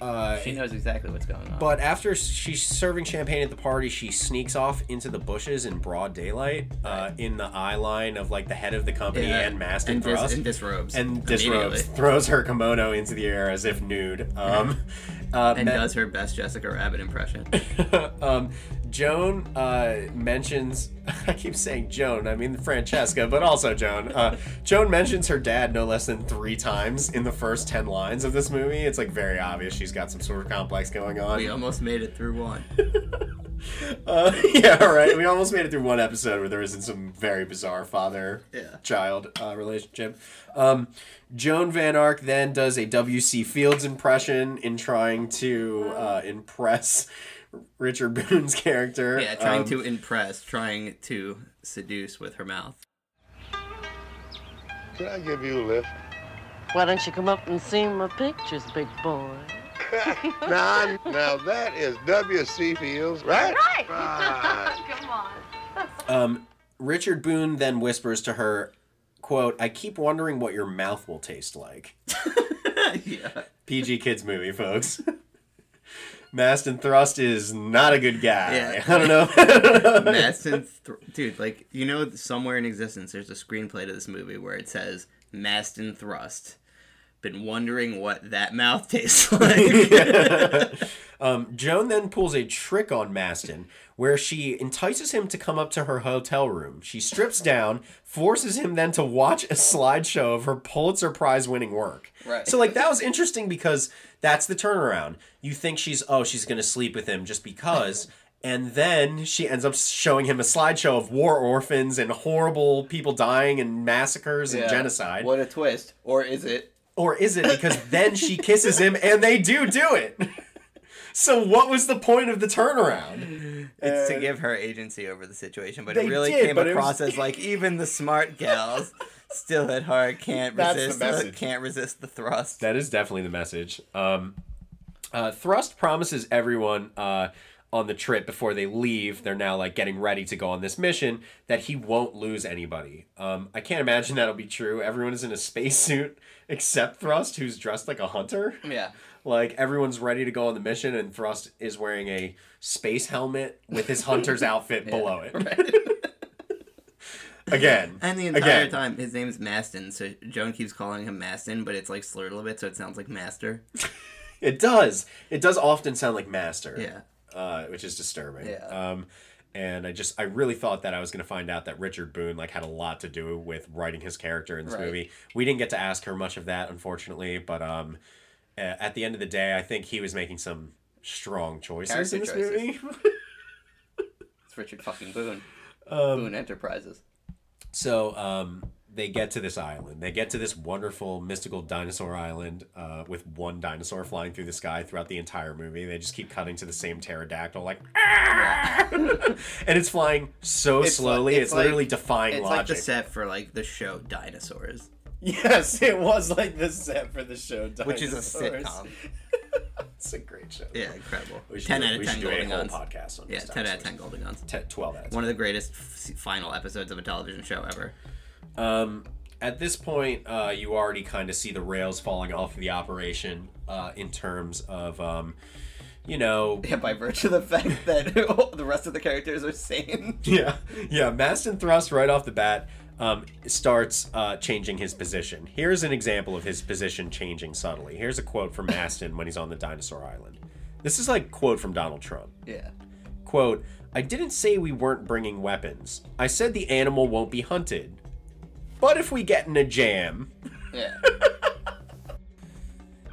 Uh, she knows exactly what's going on. But after she's serving champagne at the party, she sneaks off into the bushes in broad daylight, uh, in the eye line of like the head of the company Yeah. and Maston And dis- and disrobes and disrobes, throws her kimono into the air as if nude. Um, uh, and Ma- does her best Jessica Rabbit impression. um, Joan uh, mentions. I keep saying Joan. I mean Francesca, but also Joan. Uh, Joan mentions her dad no less than three times in the first ten lines of this movie. It's like very obvious she's got some sort of complex going on. we almost made it through one. Uh, yeah, right. We almost made it through one episode where there isn't some very bizarre father-child uh, relationship. Um, Joan Van Ark then does a W.C. Fields impression in trying to uh, impress Richard Boone's character. Yeah, trying Um, to impress, trying to seduce with her mouth. Can I give you a lift? Why don't you come up and see my pictures, big boy? now, now that is W.C. Fields, right? Right. Right. Come on. Um, Richard Boone then whispers to her, "quote I keep wondering what your mouth will taste like." yeah. PG kids movie, folks. Maston Thrust is not a good guy. Yeah. I don't know. Maston, Thr- dude, like you know, somewhere in existence, there's a screenplay to this movie where it says Maston Thrust. Been wondering what that mouth tastes like. um, Joan then pulls a trick on Maston where she entices him to come up to her hotel room. She strips down, forces him then to watch a slideshow of her Pulitzer Prize winning work. Right. So, like, that was interesting because that's the turnaround. You think she's, oh, she's going to sleep with him just because. And then she ends up showing him a slideshow of war orphans and horrible people dying and massacres and Yeah. genocide. What a twist, or is it? Or is it because then she kisses him and they do do it? So what was the point of the turnaround? It's to give her agency over the situation, but it really did, came across was- as like even the smart gals still at heart can't That's resist the, message. can't resist the thrust. That is definitely the message. Um, uh, Thrust promises everyone uh, on the trip before they leave, they're now like getting ready to go on this mission, that he won't lose anybody. Um, I can't imagine that'll be true. Everyone is in a spacesuit except Thrust, who's dressed like a hunter. Yeah. Like everyone's ready to go on the mission, and Thrust is wearing a space helmet with his hunter's outfit below it. Again, And the entire again. time, his name's Maston, so Joan keeps calling him Maston, but it's like slurred a little bit, so it sounds like Master. It does. It does often sound like master. Yeah. Uh, which is disturbing. Yeah. Um, and I just I really thought that I was going to find out that Richard Boone like had a lot to do with writing his character in this Right. movie. We didn't get to ask her much of that, unfortunately. But um, at the end of the day, I think he was making some strong choices in this Character movie. It's Richard fucking Boone. Um, Boone Enterprises. So um, they get to this island. They get to this wonderful mystical dinosaur island uh, with one dinosaur flying through the sky throughout the entire movie. They just keep cutting to the same pterodactyl, like, and it's flying so It's slowly. like- it's, like- literally defying It's logic. It's like the set for like the show Dinosaurs, Yes, it was like the set for the show, Dinosaurs, which is a sitcom. It's a great show. Yeah, incredible. We 10 do- out of we 10 should do a golden guns. podcast on Yeah, 10 out of 10 golden guns. 10, 12 out of 10. One of the greatest f- final episodes of a television show ever. Um, at this point, uh, you already kind of see the rails falling off of the operation uh, in terms of, um, you know, Yeah, by virtue of the fact that the rest of the characters are sane. yeah, yeah. Maston Thrust right off the bat um, starts uh, changing his position. Here's an example of his position changing subtly. Here's a quote from Maston when he's on the dinosaur island. This is like quote from Donald Trump. Yeah. Quote, I didn't say we weren't bringing weapons. I said the animal won't be hunted. But if we get in a jam. Yeah.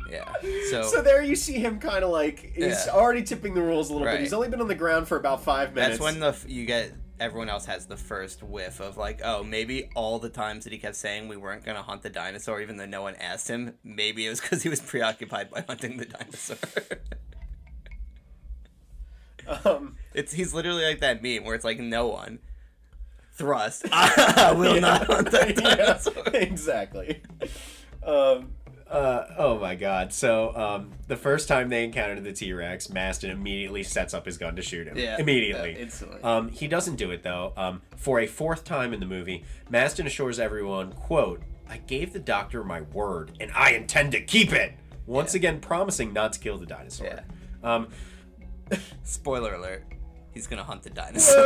yeah. So, So there you see him kind of like, he's Yeah. already tipping the rules a little bit. He's only been on the ground for about five minutes. that's when the f- you get everyone else has the first whiff of like, oh, maybe all the times that he kept saying we weren't gonna hunt the dinosaur, even though no one asked him, maybe it was because he was preoccupied by hunting the dinosaur. Um, it's he's literally like that meme where it's like no one thrust. I will not hunt that dinosaur. Yeah, exactly. Um, uh, oh my god. So, um, the first time they encounter the T Rex, Maston immediately sets up his gun to shoot him. Yeah, Immediately. yeah, instantly. Um, he doesn't do it though. Um, for a fourth time in the movie, Maston assures everyone, quote, I gave the doctor my word, and I intend to keep it. Once again, promising not to kill the dinosaur. Yeah. Um, Spoiler alert: he's gonna hunt the dinosaur.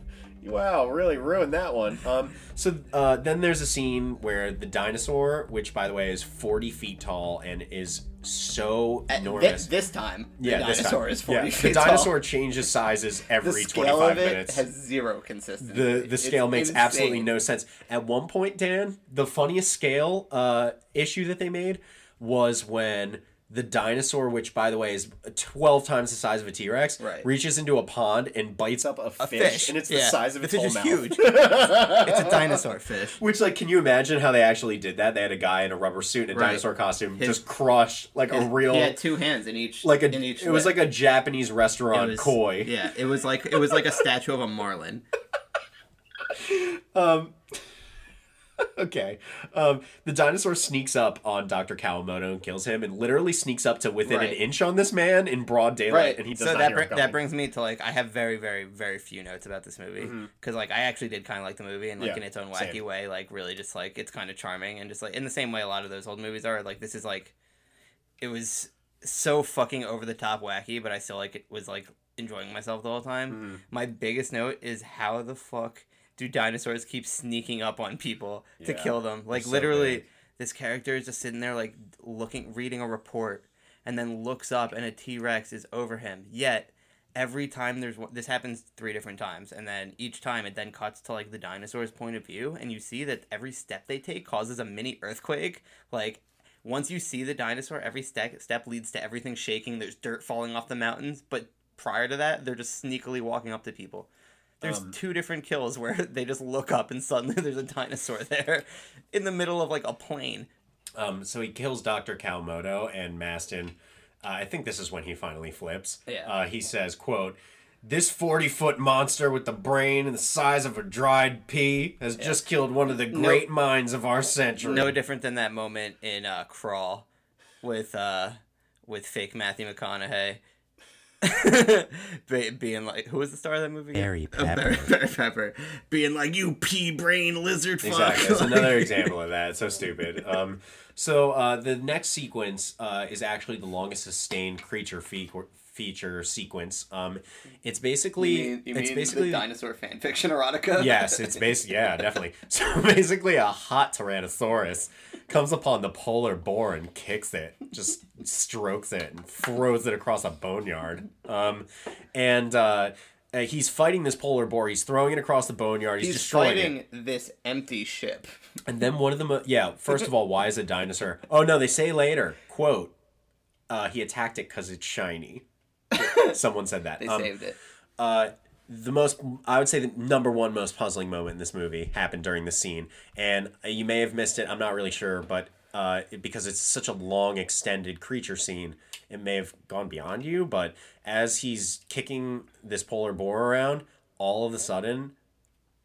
Wow, really ruined that one. Um, so uh, then there's a scene where the dinosaur, which by the way is 40 feet tall and is so enormous. This, time, yeah, the this dinosaur time. is forty Yeah, feet The dinosaur tall. changes sizes every the scale 25 of it minutes. has zero consistency. the the It's scale makes absolutely no sense. At one point, Dan, the funniest scale uh, issue that they made was when the dinosaur, which by the way is twelve times the size of a T Rex, Right. reaches into a pond and bites up a fish, A fish, and it's the size of The its fish whole is mouth. huge. it's a dinosaur fish. Which, like, can you imagine how they actually did that? They had a guy in a rubber suit and a Right. dinosaur costume His- just crush like a real, He had two hands in each. like a. in each it was like a Japanese restaurant was- koi. Yeah, it was like it was like a statue of a marlin. Um, okay. Um, the dinosaur sneaks up on Dr. Kawamoto and kills him, and literally sneaks up to within Right. an inch on this man in broad daylight, and he does so that br- that brings me to like I have very very very few notes about this movie because like I actually did kind of like the movie and like Yeah, in its own wacky same. way like really just like it's kind of charming and just like in the same way a lot of those old movies are like this is like it was so fucking over the top wacky but I still like it was like enjoying myself the whole time. Mm-hmm. My biggest note is how the fuck do dinosaurs keep sneaking up on people to kill them? Like so literally this character is just sitting there like looking reading a report and then looks up and a T-Rex is over him. Yet every time there's one, this happens three different times and then each time it then cuts to like the dinosaur's point of view and you see that every step they take causes a mini earthquake. Like once you see the dinosaur, every step step leads to everything shaking. There's dirt falling off the mountains, but prior to that, they're just sneakily walking up to people. There's Um, two different kills where they just look up and suddenly there's a dinosaur there in the middle of like a plane. Um, so he kills Dr. Kawamoto and Maston. Uh, I think this is when he finally flips. Yeah. Uh, he says, quote, this 40 foot monster with the brain and the size of a dried pea has just killed one of the No- great minds of our century. No different than that moment in uh, Crawl with uh, with fake Matthew McConaughey. Be- being like, who was the star of that movie? Barry Oh, Barry, Barry Pepper. Being like, you pea brain lizard fuck. Exactly. That's another example of that. It's so stupid. Um, so uh, the next sequence uh, is actually the longest sustained creature fe- feature sequence. Um, it's basically You mean, you it's basically dinosaur fan fiction erotica? yes, it's basically yeah, definitely. So basically, a hot Tyrannosaurus comes upon the polar boar and kicks it, just strokes it and throws it across a boneyard. Um, and uh, uh, he's fighting this polar boar. He's throwing it across the boneyard. He's, He's destroying it. this empty ship. And then one of them, yeah. First of all, why is a dinosaur? Oh no, they say later. Quote: uh, He attacked it because it's shiny. Someone said that. They Um, saved it. uh, the most, I would say, the number one most puzzling moment in this movie happened during the scene, and you may have missed it. I'm not really sure, but uh, it- because it's such a long, extended creature scene, it may have gone beyond you. But as he's kicking this polar boar around, all of a sudden,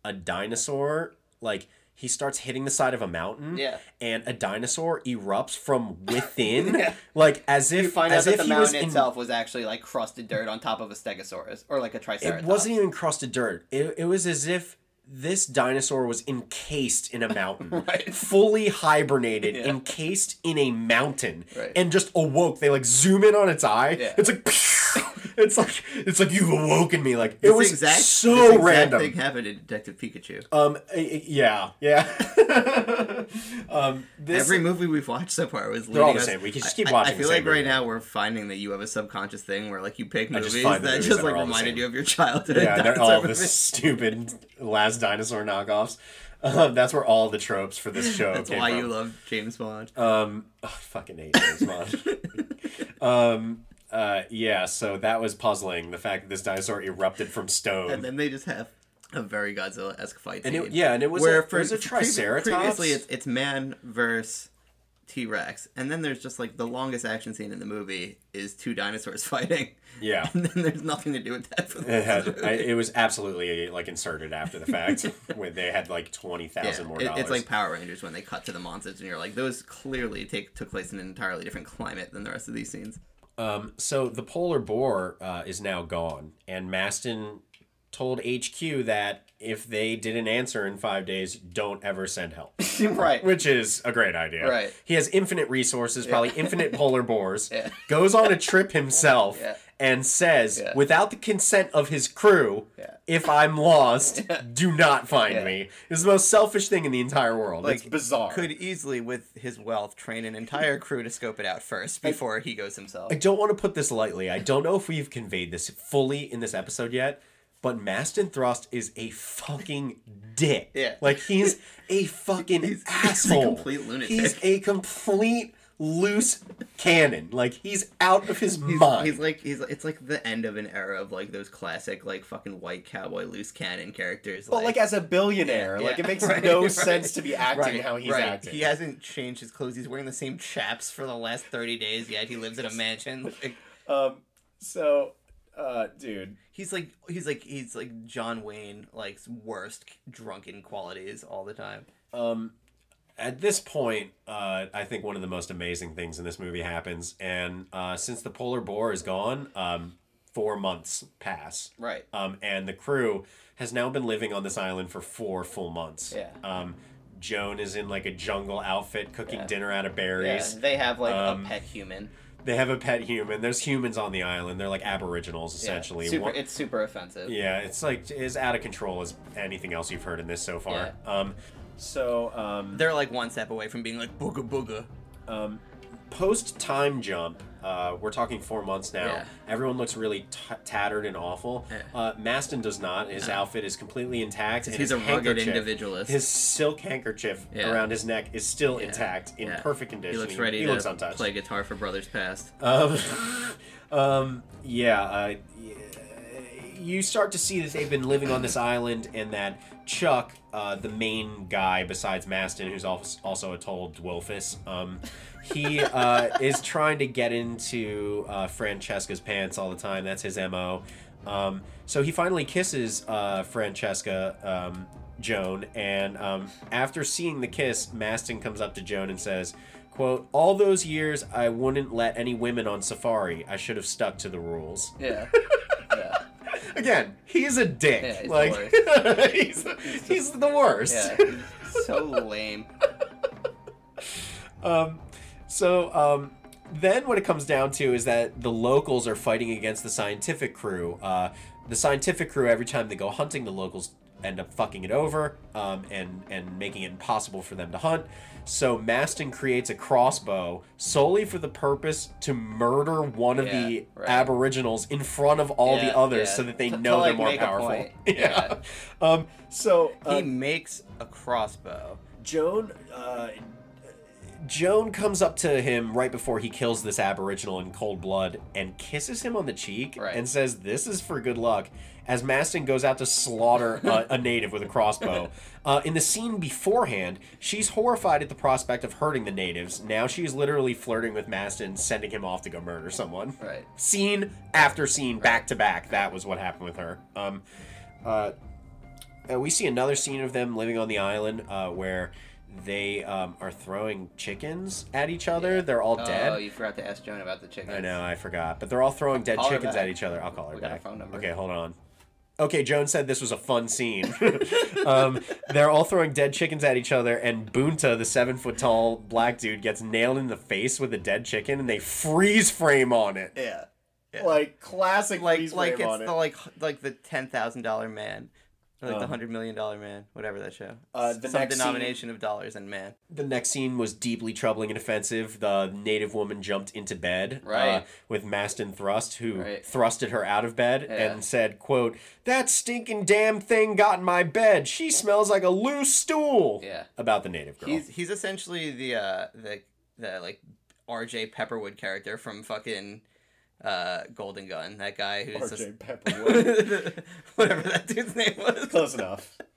a dinosaur like he starts hitting the side of a mountain. Yeah. And a dinosaur erupts from within, Yeah. like as if You find out as that if the he was mountain in- itself was actually like crusted dirt on top of a stegosaurus or like a triceratops It wasn't even crusted dirt. It, it was as if this dinosaur was encased in a mountain, fully hibernated, Yeah. encased in a mountain, Right. and just awoke. They like zoom in on its eye. It's like, it's like, it's like you've awoken me. Like it This was exact, so this exact random. thing happened in Detective Pikachu. Um, eh, eh, yeah, yeah. um, this, Every movie we've watched so far was They're all the us- same. We can just I- keep I- watching I feel like right movie. now we're finding that you have a subconscious thing where like you pick movies just that movies just that like reminded you of your childhood. yeah, they're all the stupid last dinosaur knockoffs. Um, that's where all the tropes for this show That's why from. you love James Bond. Um, oh, fucking hate James Bond. um, uh, yeah, so that was puzzling. The fact that this dinosaur erupted from stone. and then they just have a very Godzilla-esque fight And it- yeah, and it was where a- it was a Triceratops. Previously, it's it's man versus T-Rex, and then there's just like the longest action scene in the movie is two dinosaurs fighting. Yeah. and then there's nothing to do with that. For the it, had, I, it was absolutely like inserted after the fact when they had like twenty Yeah, more it- dollars. it's like Power Rangers when they cut to the monsters, and you're like, those clearly take took place in an entirely different climate than the rest of these scenes. Um, so the polar boar uh, is now gone, and Maston told HQ that if they didn't answer in five days, don't ever send help. right. Which is a great idea. Right. He has infinite resources, probably infinite polar boars. Yeah. Goes on a trip himself Yeah. And says, Yeah. without the consent of his crew, Yeah. if I'm lost, do not find me. It's the most selfish thing in the entire world. Like it's bizarre. Could easily, with his wealth, train an entire crew to scope it out first before he goes himself. I don't want to put this lightly. I don't know if we've conveyed this fully in this episode yet, but Maston Thrust is a fucking dick. Yeah. Like he's a fucking He's- he's a complete lunatic. He's a complete loose cannon. Like he's out of his mind. He's like he's it's like the end of an era of like those classic like fucking white cowboy loose cannon characters. but like as a billionaire, like Yeah, it makes right, no right. sense to be acting Right, how he's right. acting. He hasn't changed his clothes. He's wearing the same chaps for the last thirty days. Yet he lives in a mansion. Like, Um. So, uh, dude. he's like he's like he's like John Wayne like worst drunken qualities all the time. Um, at this point, uh, I think one of the most amazing things in this movie happens, and uh, since the polar boar is gone, um, four months pass. Right. Um, and the crew has now been living on this island for four full months. Yeah. Um, Joan is in like a jungle outfit, cooking Yeah. dinner out of berries. Yeah, they have like Um, a pet human. They have a pet human. There's humans on the island. They're like aboriginals, Yeah, essentially. super, One- it's super offensive. yeah, it's like as out of control as anything else you've heard in this so far. Um, so um, They're like one step away from being like booga booga. um, post time jump, uh, we're talking four months now. Yeah. Everyone looks really t- tattered and awful. Yeah. Uh, Maston does not. His outfit is completely intact. and he's his a rugged handkerchief- individualist. His silk handkerchief Yeah. around his neck is still intact, in Yeah. perfect condition. He looks ready He to looks untouched. play guitar for Brothers Past. Um, um, yeah, uh, y- you start to see that they've been living on this island, and that Chuck, uh, the main guy besides Maston, who's als- also a total dwarfus, um, he uh, is trying to get into uh, Francesca's pants all the time. That's his mo. Um, so he finally kisses uh, Francesca. Um, Joan, and um, after seeing the kiss, Maston comes up to Joan and says, "quote All those years, I wouldn't let any women on safari. I should have stuck to the rules." Yeah. yeah. Again, he's a dick. Yeah, he's the like he's, he's the worst. Yeah. so lame. Um, so um, then what it comes down to is that the locals are fighting against the scientific crew. Uh, the scientific crew, every time they go hunting, the locals end up fucking it over um, and and making it impossible for them to hunt. So Maston creates a crossbow solely for the purpose to murder one of Yeah, the right. Aboriginals in front of all the others, yeah. so that they To- to, know they're like, more powerful. yeah. Um. So He uh, makes a crossbow. Joan, uh, Joan comes up to him right before he kills this Aboriginal in cold blood and kisses him on the cheek Right. and says, "This is for good luck." As Maston goes out to slaughter a, a native with a crossbow. Uh, in the scene beforehand, she's horrified at the prospect of hurting the natives. Now she's literally flirting with Maston, sending him off to go murder someone. Right. Scene after scene, back to back. That was what happened with her. Um, uh, uh, we see another scene of them living on the island uh, where they um, are throwing chickens at each other. They're all dead. Oh, you forgot to ask Joan about the chickens. I know, I forgot. But they're all throwing dead Call chickens at each other. I'll call her We back. phone number. Okay, hold on. Okay, Joan said this was a fun scene. um, they're all throwing dead chickens at each other, and Bunta, the seven foot tall black dude, gets nailed in the face with a dead chicken, and they freeze frame on it. Yeah. Like classic Like freeze like frame it's on the it. like like the ten thousand dollar man. Or like the Um, hundred million dollar man, whatever that show. Uh, the Some next scene- denomination of dollars and man. The next scene was deeply troubling and offensive. The native woman jumped into bed Right. uh, with Maston Thrust, who Right. thrusted her out of bed Yeah. and said, "quote That stinking damn thing got in my bed. She smells like a loose stool." Yeah. About the native girl. He's he's essentially the uh the the like R.J. Pepperwood character from fucking uh Golden Gun. That guy who's R.J. Pepperwood. whatever that dude's name was. Close enough.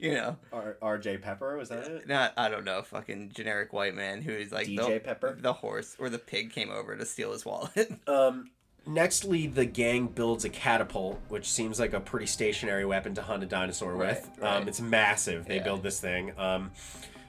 You know. R- R.J. Pepper was that it? Not I don't know, fucking generic white man who's like DJ the, Pepper? the horse or the pig came over to steal his wallet. Um, nextly, the gang builds a catapult, which seems like a pretty stationary weapon to hunt a dinosaur with. Right, right. Um, it's massive. They Yeah. build this thing. Um,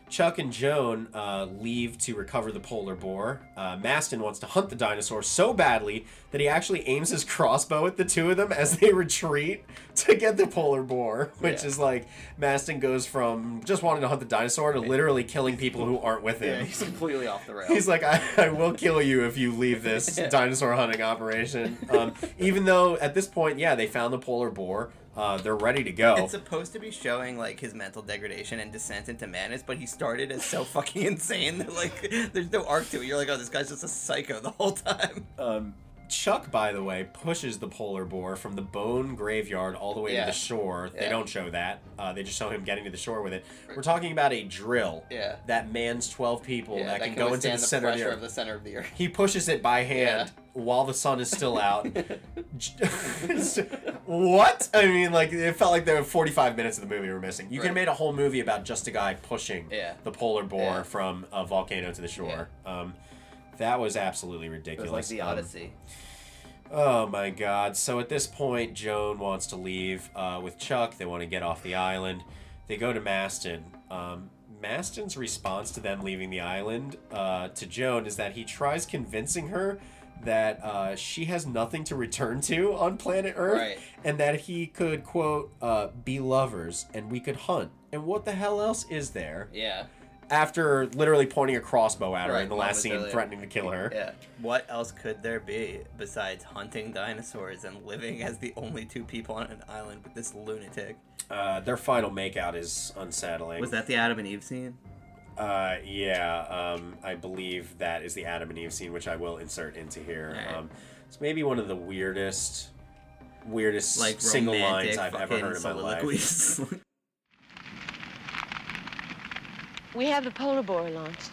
Chuck and Joan uh, leave to recover the polar boar. Uh, Maston wants to hunt the dinosaur so badly that he actually aims his crossbow at the two of them as they retreat to get the polar boar, which Yeah. is like Maston goes from just wanting to hunt the dinosaur to literally killing people who aren't with him. he's completely off the rails. He's like, I, I will kill you if you leave this Yeah. dinosaur hunting operation. Um, even though at this point, yeah, they found the polar boar. Uh, they're ready to go. It's supposed to be showing like his mental degradation and descent into madness, but he started as so fucking insane that like there's no arc to it. You're like, oh, this guy's just a psycho the whole time. Um, Chuck, by the way, pushes the polar boar from the bone graveyard all the way Yeah. to the shore. They don't show that. Uh, they just show him getting to the shore with it. We're talking about a drill Yeah. that mans 12 people Yeah, that, can, go into the, the center of the earth. of the center of the earth. He pushes it by hand while the sun is still out. what? I mean, like it felt like there were 45 minutes of the movie were missing. You could have made a whole movie about just a guy pushing Yeah. the polar boar Yeah. from a volcano to the shore. Um, that was absolutely ridiculous. It was like the Um, Odyssey. Oh my god. So at this point, Joan wants to leave uh, with Chuck. They want to get off the island. They go to Maston. Um, Maston's response to them leaving the island uh, to Joan is that he tries convincing her that uh, she has nothing to return to on planet Earth Right. and that he could, quote, uh, be lovers and we could hunt. And what the hell else is there? Yeah. After literally pointing a crossbow at her Right, in the last scene, momentarily. threatening to kill her. Yeah. What else could there be besides hunting dinosaurs and living as the only two people on an island with this lunatic? Uh, their final makeout is unsettling. Was that the Adam and Eve scene? Uh, yeah, um, I believe that is the Adam and Eve scene, which I will insert into here. Alright. Um, it's maybe one of the weirdest, weirdest Like single lines I've ever heard in my life. We have the polar boar launched.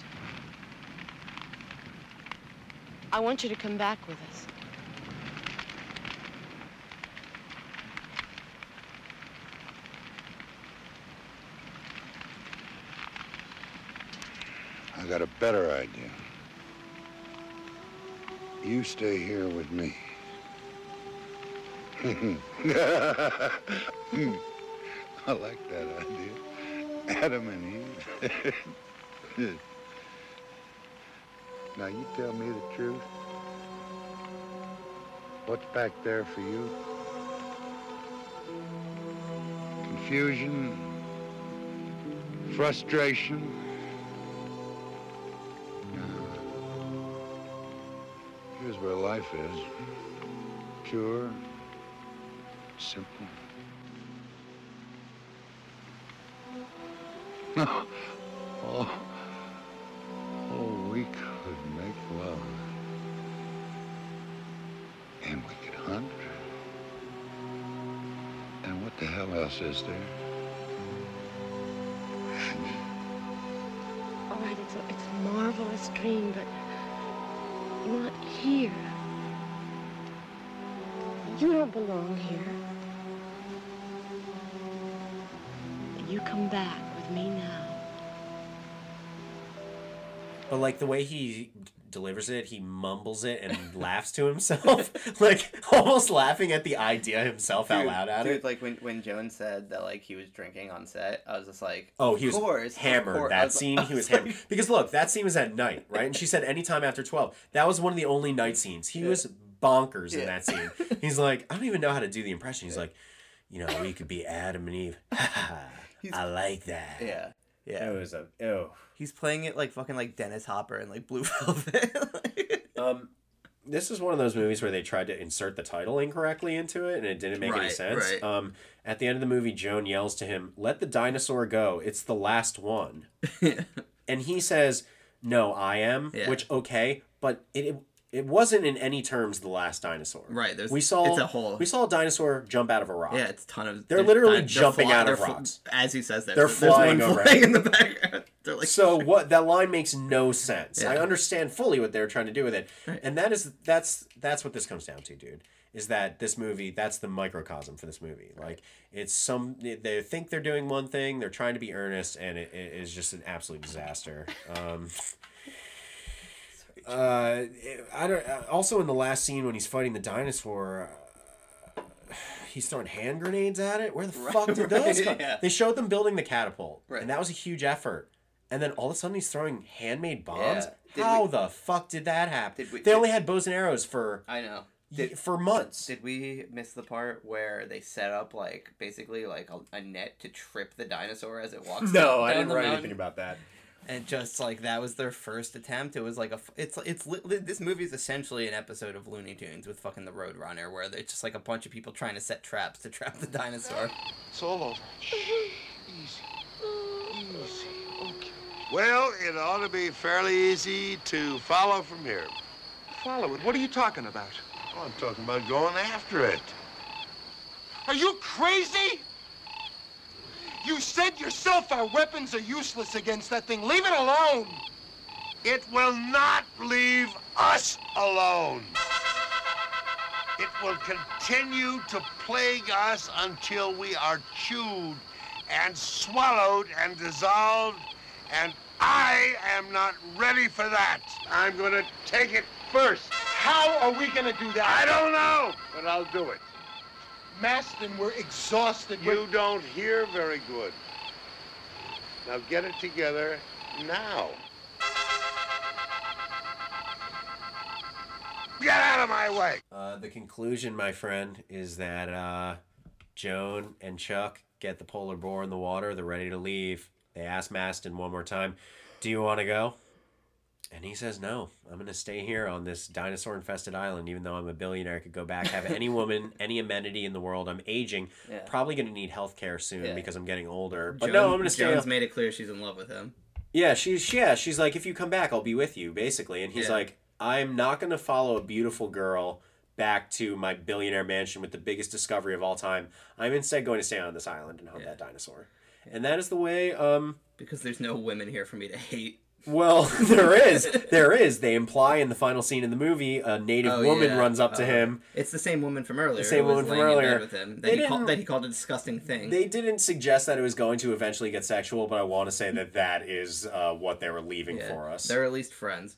I want you to come back with us. I got a better idea. You stay here with me. I like that idea. Adam and Eve. now you tell me the truth. What's back there for you? Confusion? Frustration? Here's where life is. Pure, simple. oh, oh, we could make love. And we could hunt. And what the hell else is there? All right, oh, it's a, it's a marvelous dream, but not here. You don't belong here. You come back me now. but like the way he delivers it, he mumbles it and laughs to himself, like almost laughing at the idea himself out loud at dude, it. like when when Jones said that like he was drinking on set, I was just like, Oh, he was of course, hammered. course. That was- scene, I he was like- hammered. Because look, that scene was at night, right? And she said anytime after twelve. That was one of the only night scenes. He was bonkers in that scene. He's like, I don't even know how to do the impression. He's like, you know, we could be Adam and Eve. I like that. Yeah, yeah. It was a oh. He's playing it like fucking like Dennis Hopper and like Blue Velvet. Um, this is one of those movies where they tried to insert the title incorrectly into it, and it didn't make any sense. right. Um, at the end of the movie, Joan yells to him, "Let the dinosaur go! It's the last one." and he says, "No, I am." Yeah. Which okay, but it. It wasn't in any terms the last dinosaur. Right, there's- we saw it's a whole- we saw a dinosaur jump out of a rock. yeah, it's a ton of. They're literally jumping fly- out of they're fl- rocks. as he says that. They're there's flying flying in the background. They're like, so what that line makes no sense. Yeah. I understand fully what they're trying to do with it. And that is that's that's what this comes down to, dude. Is that this movie that's the microcosm for this movie. Like it's some they think they're doing one thing, they're trying to be earnest and it, it is just an absolute disaster. Um uh, I don't. uh, Also, in the last scene when he's fighting the dinosaur, uh, he's throwing hand grenades at it. Where the fuck did those right, come? yeah. They showed them building the catapult, Right. and that was a huge effort. And then all of a sudden, he's throwing handmade bombs. Yeah. How we- the fuck did that happen? Did we- they did- only had bows and arrows for I know. y- for months. Did we miss the part where they set up like basically like a, a net to trip the dinosaur as it walks? no, down I didn't write mountain? anything about that. And just like that was their first attempt. It was like a it's it's li- li- this movie is essentially an episode of Looney Tunes with fucking the Roadrunner, where it's just like a bunch of people trying to set traps to trap the dinosaur. It's all over. Easy. Easy. Okay. Well, it ought to be fairly easy to follow from here. Follow it. What are you talking about? Oh, I'm talking about going after it. Are you crazy? You said yourself our weapons are useless against that thing. Leave it alone. It will not leave us alone. It will continue to plague us until we are chewed and swallowed and dissolved, and I am not ready for that. I'm going to take it first. How are we gonna do that? I don't know, but I'll do it. Maston, we're exhausted. You We're- don't hear very good. Now get it together now. Get out of my way. Uh, the conclusion, my friend, is that uh, Joan and Chuck get the polar bear in the water. They're ready to leave. They ask Maston one more time, "Do you want to go?" And he says, "No, I'm going to stay here on this dinosaur-infested island. Even though I'm a billionaire, I could go back, have any woman, any amenity in the world. I'm aging, Yeah. probably going to need health care soon Yeah. because I'm getting older. But Joan- no, I'm going to stay." Joan's made it clear she's in love with him. Yeah, she's yeah, she's like, if you come back, I'll be with you, basically. And he's Yeah. like, I'm not gonna follow a beautiful girl back to my billionaire mansion with the biggest discovery of all time. I'm instead going to stay on this island and hunt that dinosaur. And that is the way. Um, Because there's no women here for me to hate. Well, there is, there is. They imply in the final scene in the movie, a native Oh, woman yeah. runs up to Uh, him. It's the same woman from earlier. The same woman from laying in bed earlier. with him. That They he, called, didn't- that he called a disgusting thing. They didn't suggest that it was going to eventually get sexual, but I want to say that that is uh, what they were leaving Yeah. for us. They're at least friends.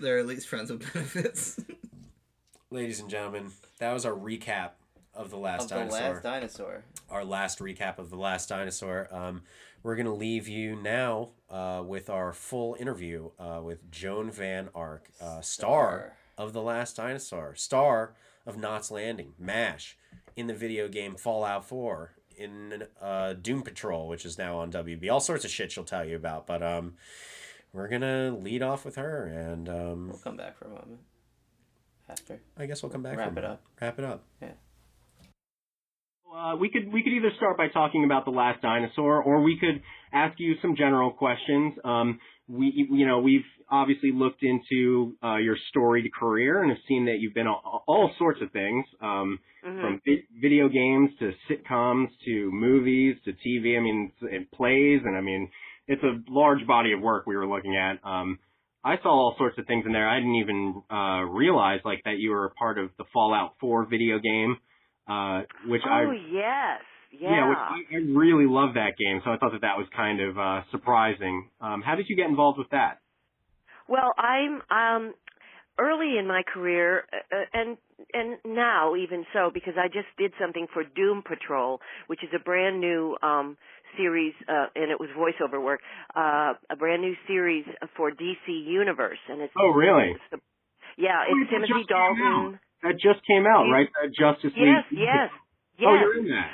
They're at least friends with benefits. Ladies and gentlemen, that was our recap of the last of the dinosaur. last dinosaur. our last recap of the last dinosaur. Um, we're gonna leave you now uh, with our full interview uh, with Joan Van Ark, uh, star of the last dinosaur, star of Knots Landing, Mash, in the video game Fallout Four, in uh, Doom Patrol, which is now on WB. All sorts of shit she'll tell you about, but um, we're gonna lead off with her, and um, We'll come back for a moment. After. I guess we'll come back. Wrap it up. Wrap it up. Yeah. Uh, we could we could either start by talking about the last dinosaur, or we could ask you some general questions. Um, we you know we've obviously looked into uh, your storied career and have seen that you've been all, all sorts of things, um, from vi- video games to sitcoms to movies to TV. I mean, and plays, and I mean, it's a large body of work we were looking at. Um, I saw all sorts of things in there. I didn't even uh, realize like that you were a part of the Fallout 4 video game, uh, which I Oh yes, yeah. yeah, which I, I really love that game. So I thought that that was kind of uh, surprising. Um, how did you get involved with that? Well, I'm um early in my career uh, uh, and and now even so because I just did something for Doom Patrol, which is a brand new um series uh and it was voiceover work, uh a brand new series for DC Universe and it's Oh, really? it's the, yeah, Oh, it's it Timothy Dalton. That just came out, You- right? That Justice Yes, League. yes. Yes. Oh, you're in that.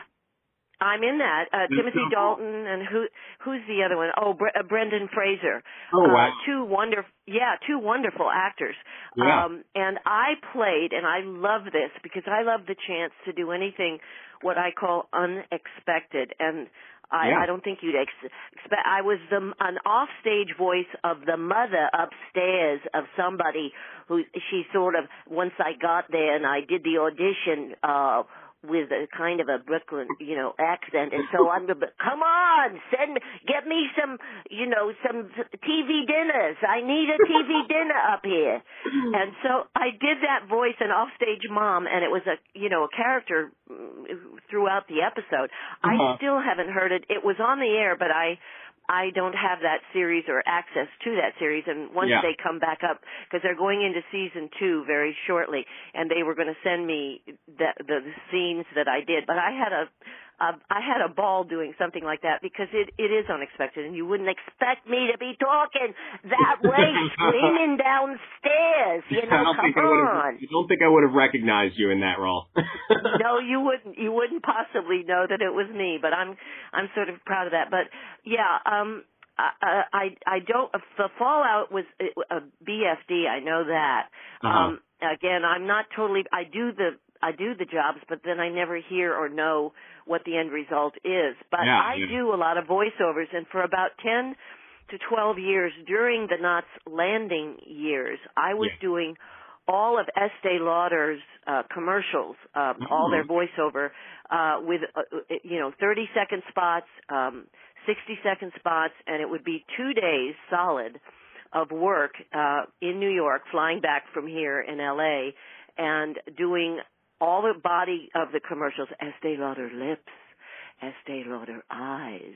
I'm in that. Uh, Timothy. Dalton and who who's the other one? Oh, Bre- uh, Brendan Fraser. Oh, Uh, wow. two wonderful, yeah, two wonderful actors. Yeah. Um, and I played, and I love this because I love the chance to do anything what I call unexpected. And I, Yeah. I don't think you'd ex- expect. I was the an offstage voice of the mother upstairs of somebody who she sort of. Once I got there and I did the audition. uh with a kind of a Brooklyn, you know, accent, and so I'm gonna, come on, send me, get me some, you know, some TV dinners. I need a TV dinner up here. And so I did that voice, an offstage mom, and it was a, you know, a character mm, throughout the episode. I Uh-huh. still haven't heard it. It was on the air, but I, I don't have that series or access to that series. And once Yeah. they come back up, because they're going into season two very shortly, and they were going to send me the, the, the scenes that I did. But I had a, a I had a ball doing something like that because it it is unexpected, and you wouldn't expect me to be talking that way, screaming downstairs. You I know, don't think I come would on. have. I don't think I would have recognized you in that role. no, you wouldn't. You wouldn't possibly know that it was me, but I'm I'm sort of proud of that. But yeah, um, I I, I don't. The fallout was a BFD. I know that. Uh-huh. Um, again, I'm not totally. I do the I do the jobs, but then I never hear or know what the end result is. But Yeah, I yeah. do a lot of voiceovers, and for about ten to twelve years during the Knots Landing years, I was doing all of Estee Lauder's uh, commercials, um, all their voiceover, uh, with uh, uh, you know 30 second spots, um, 60 second spots, and it would be two days solid of work uh, in New York, flying back from here in LA, and doing all the body of the commercials, Estee Lauder lips, Estee Lauder eyes,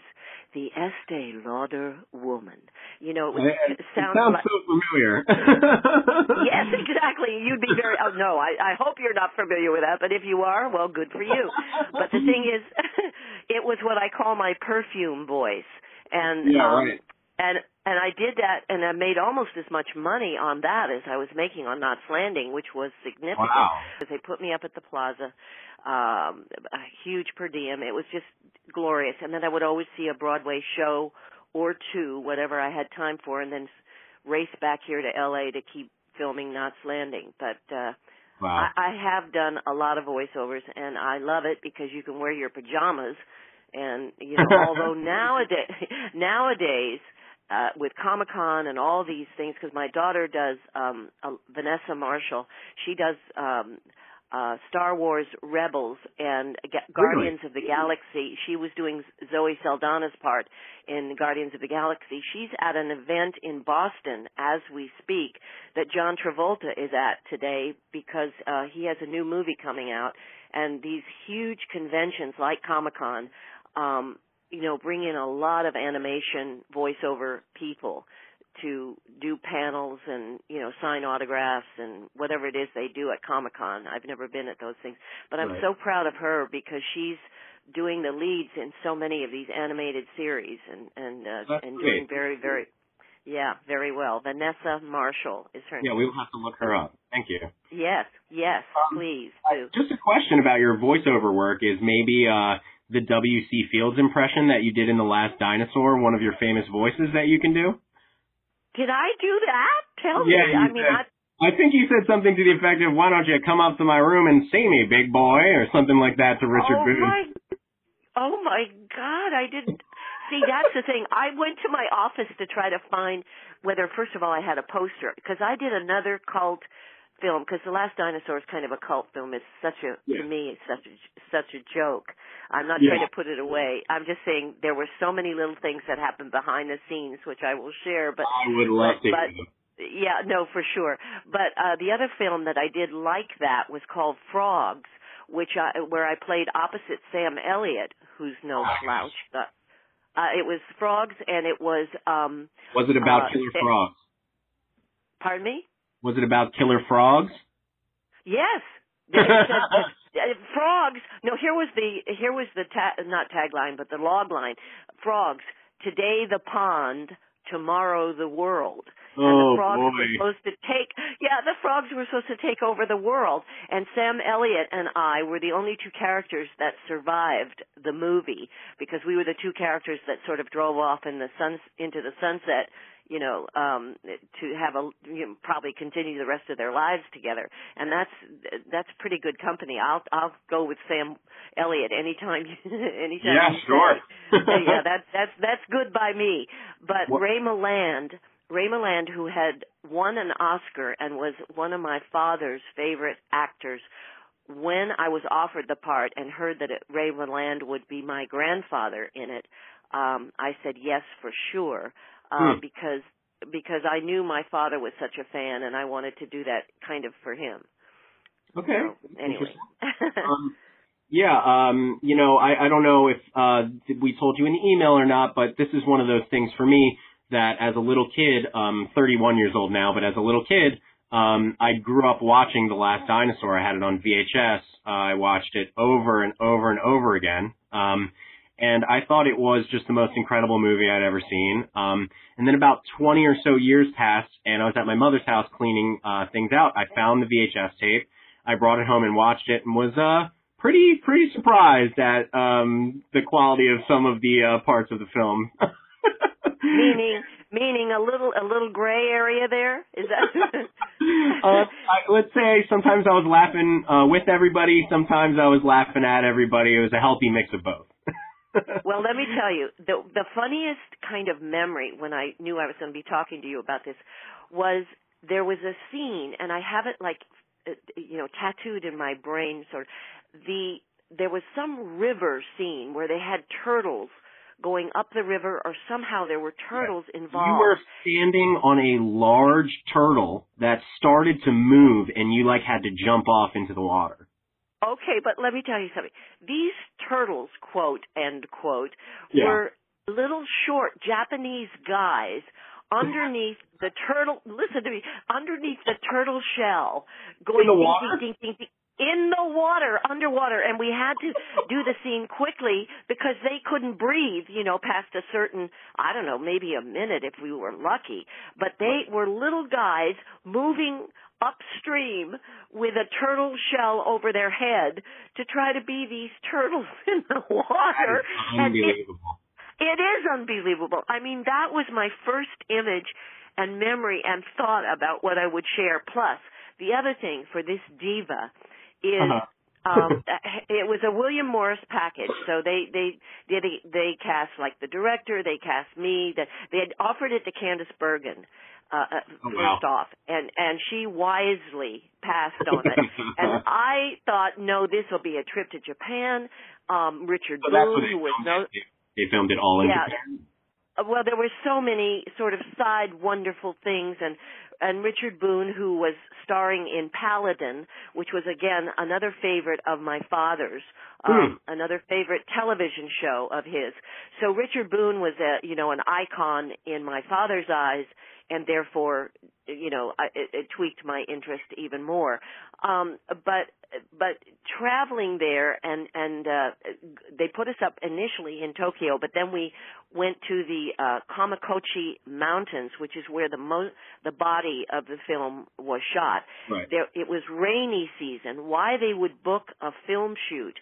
the Estee Lauder woman. You know, it, was, It- it it sounds, sounds like, so familiar. yes, exactly. You'd be very. Oh no, I, I hope you're not familiar with that. But if you are, well, good for you. But the thing is, it was what I call my perfume voice, and Yeah, um, right. And and I did that, and I made almost as much money on that as I was making on Knots Landing, which was significant. Wow. Because they put me up at the plaza, um, a huge per diem. It was just glorious, and then I would always see a Broadway show or two, whatever I had time for, and then race back here to LA to keep filming Knots Landing. But uh Wow. I, I have done a lot of voiceovers, and I love it because you can wear your pajamas, and you know, although nowadays nowadays uh, with Comic Con and all these things, because my daughter does um, uh, Vanessa Marshall, she does um, uh, Star Wars Rebels and Ga- Guardians of the Galaxy. She was doing Zoe Saldana's part in Guardians of the Galaxy. She's at an event in Boston as we speak that John Travolta is at today because uh, he has a new movie coming out, and these huge conventions like Comic Con. Um, you know, bring in a lot of animation voiceover people to do panels and, you know, sign autographs and whatever it is they do at Comic Con. I've never been at those things. But I'm Right. so proud of her because she's doing the leads in so many of these animated series and, and, uh, and great. doing very, very, yeah, very well. Vanessa Marshall is her yeah, name. Yeah, we will have to look her up. Thank you. Yes, yes, Um, please do. Just a question about your voiceover work is maybe uh, the W.C. Fields impression that you did in The Last Dinosaur, one of your famous voices that you can do? Did I do that? Tell Yeah, me. I mean, I, I think you said something to the effect of, why don't you come up to my room and see me, big boy, or something like that to Richard oh Booth. my, oh my God! I didn't see. That's the thing. I went to my office to try to find whether, first of all, I had a poster because I did another cult film because the last dinosaur is kind of a cult film it's such a to me it's such a such a joke i'm not trying to put it away i'm just saying there were so many little things that happened behind the scenes which i will share but I would love to but, yeah, no, for sure. But uh the other film that I did like that was called Frogs, which I where I played opposite Sam Elliott, who's no slouch. But, uh it was Frogs and it was um Was it about uh, killer frogs? Pardon me? Was it about killer frogs? Yes. Said, uh, frogs. No, here was the here was the ta- not tagline, but the log line. Frogs. Today the pond, tomorrow the world. and Oh, the frogs boy. were supposed to take yeah, the frogs were supposed to take over the world. And Sam Elliott and I were the only two characters that survived the movie because we were the two characters that sort of drove off in the sun into the sunset you know, um, to have a you know, probably continue the rest of their lives together, and that's that's pretty good company. I'll I'll go with Sam Elliott anytime. anytime. Yeah, sure. yeah, that's that's that's good by me. But What- Ray Milland, Ray Milland, who had won an Oscar and was one of my father's favorite actors. When I was offered the part and heard that it, Ray Milland would be my grandfather in it, um, I said yes for sure uh, Hmm. because because I knew my father was such a fan and I wanted to do that kind of for him. Okay. Anyway, um, yeah, um, you know, I, I don't know if uh, we told you in the email or not, but this is one of those things for me that as a little kid, um, 31 years old now, but as a little kid, um, I grew up watching The Last Dinosaur. I had it on VHS. Uh, I watched it over and over and over again. Um, and I thought it was just the most incredible movie I'd ever seen. Um, and then about 20 or so years passed, and I was at my mother's house cleaning uh, things out. I found the VHS tape. I brought it home and watched it, and was uh, pretty pretty surprised at um, the quality of some of the uh, parts of the film. meaning meaning a little a little gray area there is that uh, I, let's say sometimes I was laughing uh, with everybody, sometimes I was laughing at everybody. It was a healthy mix of both. Well let me tell you the the funniest kind of memory when i knew i was going to be talking to you about this was there was a scene and i have it like uh, you know tattooed in my brain sort of. The there was some river scene where they had turtles going up the river or somehow there were turtles involved You were standing on a large turtle that started to move, and you like had to jump off into the water. Okay, but let me tell you something. These turtles, quote, end quote, Yeah. were little short Japanese guys underneath the turtle, listen to me, underneath the turtle shell, going the ding, water? ding, ding, ding, ding, in the water, underwater, and we had to do the scene quickly because they couldn't breathe, you know, past a certain, I don't know, maybe a minute if we were lucky. But they were little guys moving upstream with a turtle shell over their head to try to be these turtles in the water. And it, Unbelievable. it is unbelievable. I mean, that was my first image and memory and thought about what I would share. Plus, the other thing for this diva is Uh-huh. um it was a William Morris package. So they they they they cast like the director, they cast me, that they had offered it to Candice Bergen. Uh, uh, Oh, wow. first off, and and she wisely passed on it. and I thought, no, this will be a trip to Japan. Um, Richard So Boone, who was no, it. They filmed it all in Yeah. Japan. uh, well, there were so many sort of side wonderful things, and and Richard Boone, who was starring in Paladin, which was again another favorite of my father's, um, another favorite television show of his. So Richard Boone was a you know an icon in my father's eyes, and therefore you know I, it, it tweaked my interest even more. Um, but but traveling there and and uh, they put us up initially in Tokyo, but then we went to the uh, Kamakochi Mountains, which is where the mo- the body of the film was shot. Right. There, it was rainy season. Why they would book a film shoot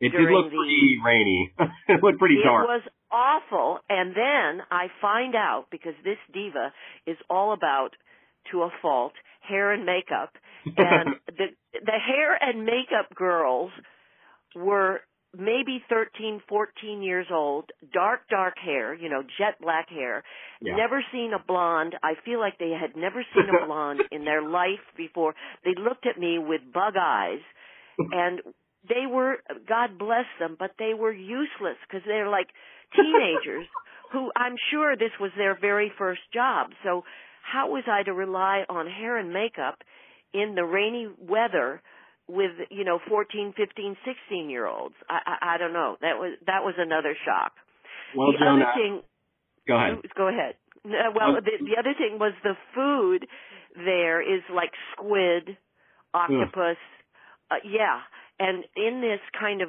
It did look the pretty rainy. it looked pretty it dark. was awful. And then I find out because this diva is all about, to a fault, hair and makeup, and the the hair and makeup girls were maybe 13, 14 years old, dark, dark hair, you know, jet black hair, Yeah. never seen a blonde. I feel like they had never seen a blonde in their life before. They looked at me with bug eyes and they were, God bless them, but they were useless because they're like teenagers who I'm sure this was their very first job. So how was I to rely on hair and makeup in the rainy weather with you know 14 15 16 year olds I, I i don't know that was that was another shock Well, the other thing go ahead. go ahead well Um, the, the other thing was the food there is like squid, octopus, uh, yeah. And in this kind of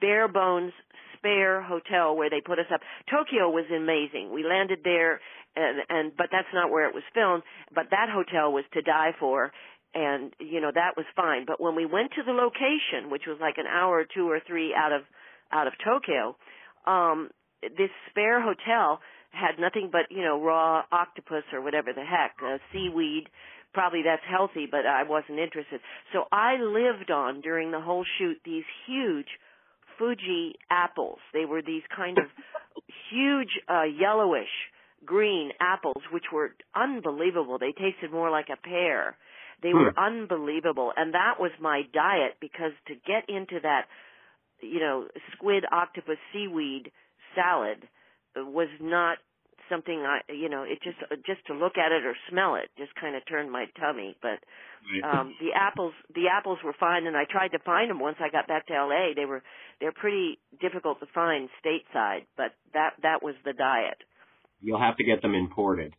bare bones spare hotel where they put us up, Tokyo was amazing. We landed there, and and but that's not where it was filmed. But that hotel was to die for, and you know that was fine. But when we went to the location, which was like an hour two or three out of out of Tokyo, um, this spare hotel had nothing but you know raw octopus or whatever the heck, uh, seaweed. Probably that's healthy, but I wasn't interested. So I lived on during the whole shoot these huge Fuji apples. They were these kind of huge uh, yellowish green apples, which were unbelievable. They tasted more like a pear. They were unbelievable, and that was my diet because to get into that, you know, squid, octopus, seaweed salad was not something I, you know, it just just to look at it or smell it just kind of turned my tummy. But um the apples, the apples were fine, and I tried to find them once I got back to L.A. They were they're pretty difficult to find stateside, but that that was the diet. You'll have to get them imported.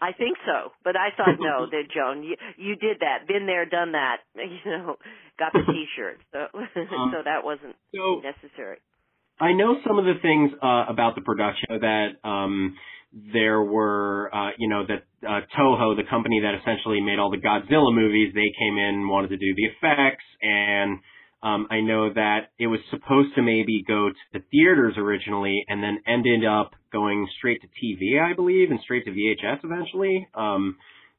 I think so, but I thought no, that Joan, you you did that, been there, done that, you know, got the T-shirt, so Um, so that wasn't so- necessary. I know some of the things uh, about the production that um, there were, uh, you know, that uh, Toho, the company that essentially made all the Godzilla movies, they came in wanted to do the effects, and um, I know that it was supposed to maybe go to the theaters originally, and then ended up going straight to TV, I believe, and straight to VHS eventually. Um,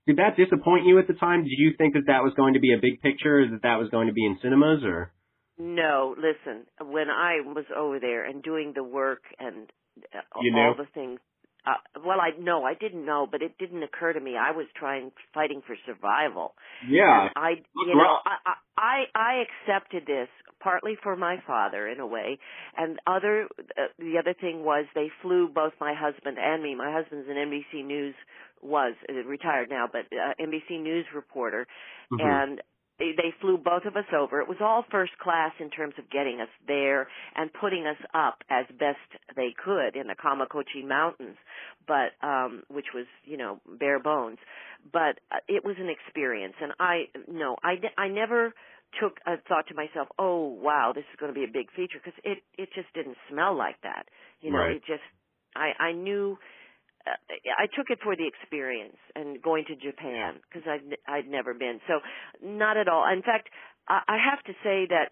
did that disappoint you at the time? Did you think that that was going to be a big picture, that that was going to be in cinemas, or? No, listen, when I was over there and doing the work and uh, You all the things, uh, well, I no, I didn't know, but it didn't occur to me. I was trying, fighting for survival. Yeah. And I, you know. I, I, I accepted this partly for my father in a way, and other, uh, the other thing was they flew both my husband and me. My husband's an NBC News was uh, retired now, but uh, NBC News reporter, Mhm. and they, they flew both of us over. It was all first class in terms of getting us there and putting us up as best they could in the Kamakochi Mountains, but um which was, you know, bare bones. But uh, it was an experience and I no, I I never took a thought to myself, "Oh, wow, this is going to be a big feature" because it it just didn't smell like that. You know, Right. it just I I knew uh, I took it for the experience and going to Japan because I'd I'd never been. So not at all. In fact, I, I have to say that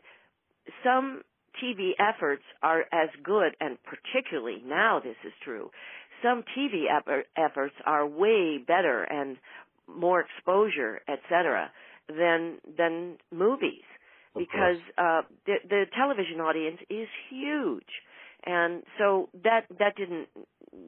some TV efforts are as good, and particularly now this is true. Some TV effort, efforts are way better and more exposure, etc., than than movies because uh, the the television audience is huge, and so that that didn't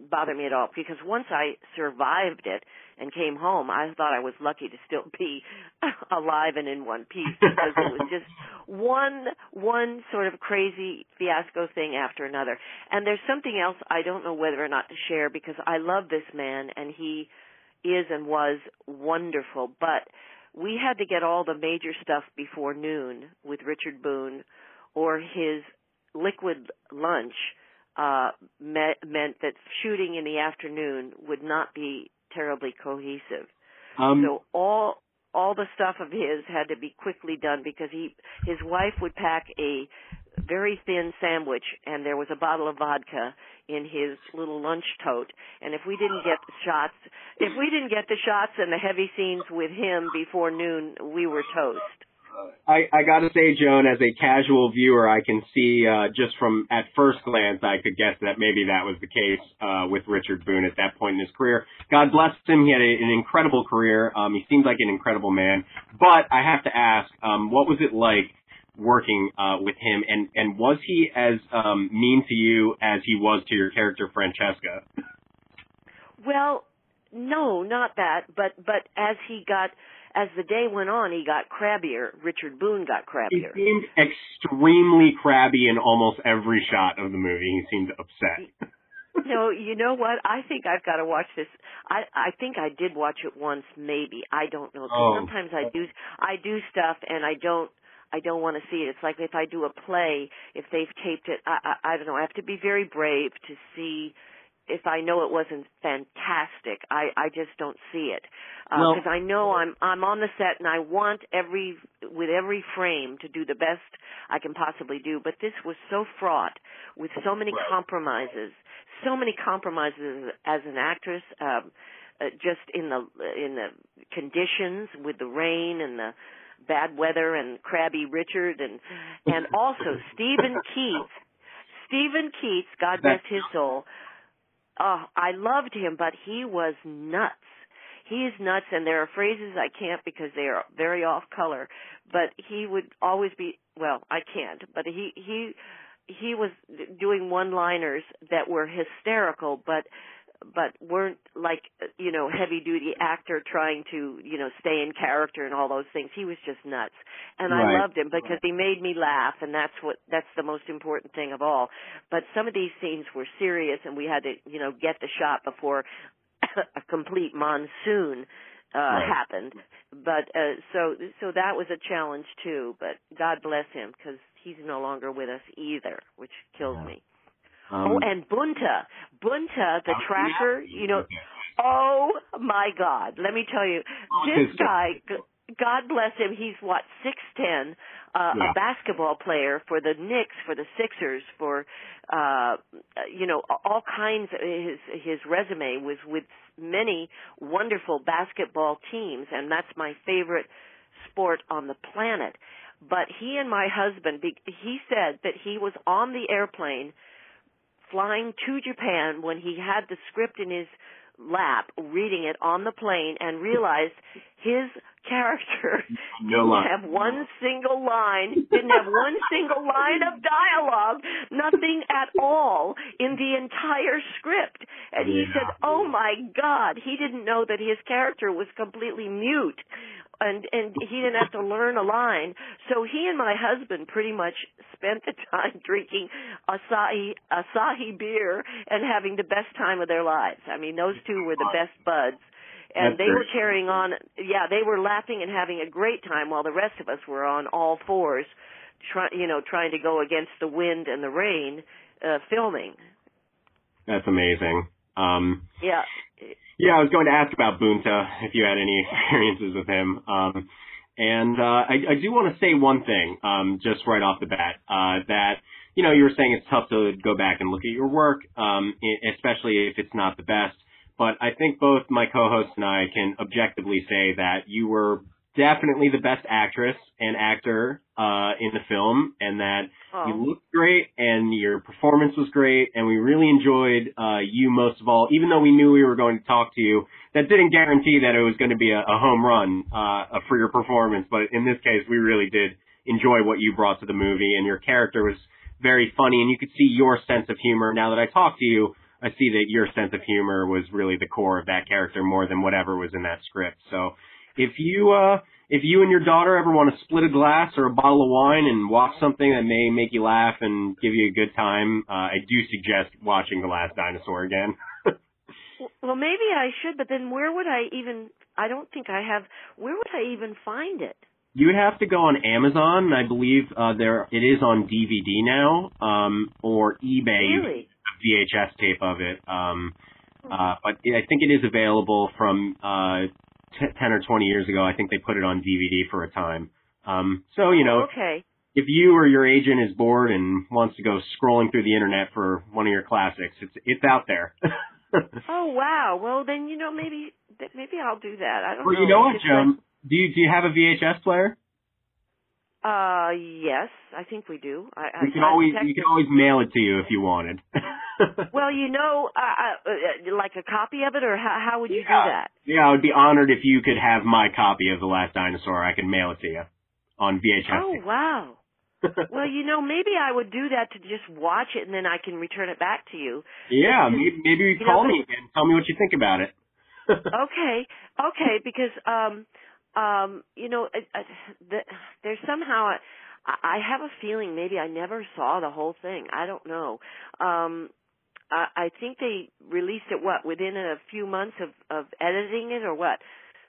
bother me at all because once I survived it and came home, I thought I was lucky to still be alive and in one piece because it was just one one sort of crazy fiasco thing after another. And there's something else I don't know whether or not to share because I love this man and he is and was wonderful, but we had to get all the major stuff before noon with Richard Boone or his liquid lunch uh me- meant that shooting in the afternoon would not be terribly cohesive. Um, so all all the stuff of his had to be quickly done because he his wife would pack a very thin sandwich and there was a bottle of vodka in his little lunch tote and if we didn't get the shots if we didn't get the shots and the heavy scenes with him before noon we were toast I, I gotta say, Joan, as a casual viewer, I can see, uh, just from, at first glance, I could guess that maybe that was the case, uh, with Richard Boone at that point in his career. God bless him. He had a, an incredible career. Um, he seems like an incredible man. But I have to ask, um, what was it like working, uh, with him? And, and was he as, um, mean to you as he was to your character, Francesca? Well, no, not that, but but as he got as the day went on, he got crabbier. Richard Boone got crabbier. He seemed extremely crabby in almost every shot of the movie. He seemed upset. no, you know what? I think I've got to watch this. I I think I did watch it once, maybe. I don't know. Oh. Sometimes I do I do stuff and I don't I don't want to see it. It's like if I do a play, if they've taped it, I, I I don't know. I have to be very brave to see if I know it wasn't fantastic. I I just don't see it Well- because I know I'm I'm on the set and I want every with every frame to do the best I can possibly do. But this was so fraught with so many compromises, so many compromises as an actress. Um, uh, just in the in the conditions with the rain and the bad weather and crabby Richard and and also Steven Keats. Steven Keats, God rest his soul. Oh, I loved him, but he was nuts. He is nuts, and there are phrases I can't because they are very off color. But he would always be well. I can't, but he he he was doing one-liners that were hysterical, but but weren't like you know heavy duty actor trying to you know stay in character and all those things. He was just nuts. And Right. i loved him because he made me laugh and that's what that's the most important thing of all. But some of these scenes were serious and we had to you know get the shot before a complete monsoon uh Right. happened. But uh so so that was a challenge too. But god bless him because he's no longer with us either which kills me Um, oh, and Bunta, Bunta, the Oh, tracker. You know, oh my God! Let me tell you, this guy. g- God bless him. He's what six ten, uh, Yeah. a basketball player for the Knicks, for the Sixers, for uh, you know all kinds. Of, His his resume was with many wonderful basketball teams, and that's my favorite sport on the planet. But he and my husband, he said that he was on the airplane flying to Japan when he had the script in his lap, reading it on the plane, and realized his character No didn't line. have one single line, didn't have one single line of dialogue, nothing at all in the entire script. And he Yeah. said, "Oh my God!" He didn't know that his character was completely mute and and he didn't have to learn a line. So he and my husband pretty much spent the time drinking Asahi Asahi beer and having the best time of their lives. I mean, those two were the best buds. And That's they were carrying on yeah, they were laughing and having a great time while the rest of us were on all fours try, you know, trying to go against the wind and the rain uh filming. That's amazing. Um, Yeah. Yeah, I was going to ask about Bunta if you had any experiences with him. Um, and uh, I, I do want to say one thing, um, just right off the bat, uh, that you know you were saying it's tough to go back and look at your work, um, especially if it's not the best. But I think both my co-hosts and I can objectively say that you were definitely the best actress and actor uh, in the film, and that Oh. you looked great and your performance was great, and we really enjoyed uh, you most of all. Even though we knew we were going to talk to you, that didn't guarantee that it was going to be a, a home run uh, for your performance. But in this case, we really did enjoy what you brought to the movie, and your character was very funny, and you could see your sense of humor. Now that I talked to you, I see that your sense of humor was really the core of that character more than whatever was in that script. So if you uh if you and your daughter ever want to split a glass or a bottle of wine and watch something that may make you laugh and give you a good time, uh, I do suggest watching The Last Dinosaur again. Well, maybe I should, but then where would I even? I don't think I have. Where would I even find it? You would have to go on Amazon. I believe uh, there it is on DVD now, um, or eBay. Really? VHS tape of it. Um, uh, but I think it is available from uh, t- ten or twenty years ago. I think they put it on DVD for a time. Um, so you know, Okay. if you or your agent is bored and wants to go scrolling through the internet for one of your classics, it's it's out there. Oh wow. Well, then you know maybe maybe I'll do that. I don't well, know. you know what, Joan? Do you do you have a VHS player? Uh, yes, I think we do. I, I You can I always you can always mail it to you if you wanted. Well, you know, uh, uh, uh, like a copy of it, or how, how would you do that? yeah, I would be honored if you could have my copy of The Last Dinosaur. I can mail it to you on VHS. Oh wow. well, you know, maybe I would do that to just watch it, and then I can return it back to you. yeah, maybe, maybe you You call know, me and tell me what you think about it. okay, okay, because um, um, you know, uh, uh, the, there's somehow I, I have a feeling maybe I never saw the whole thing. I don't know. Um, I, I think they released it what within a few months of of editing it or what.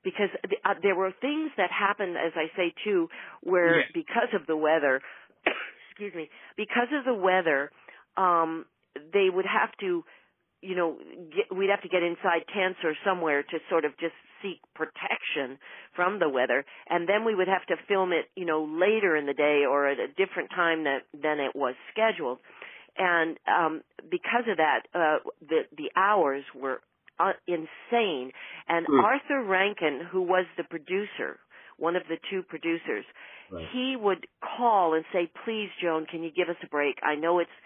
Because the, uh, there were things that happened, as I say too, where Yeah. because of the weather, excuse me, because of the weather, um, they would have to you know, get, we'd have to get inside tents or somewhere to sort of just seek protection from the weather, and then we would have to film it, you know, later in the day or at a different time that, than it was scheduled. And um, because of that, uh, the the hours were uh, insane. And Hmm. Arthur Rankin, who was the producer, one of the two producers, Right. he would call and say, "Please, Joan, can you give us a break? I know it's it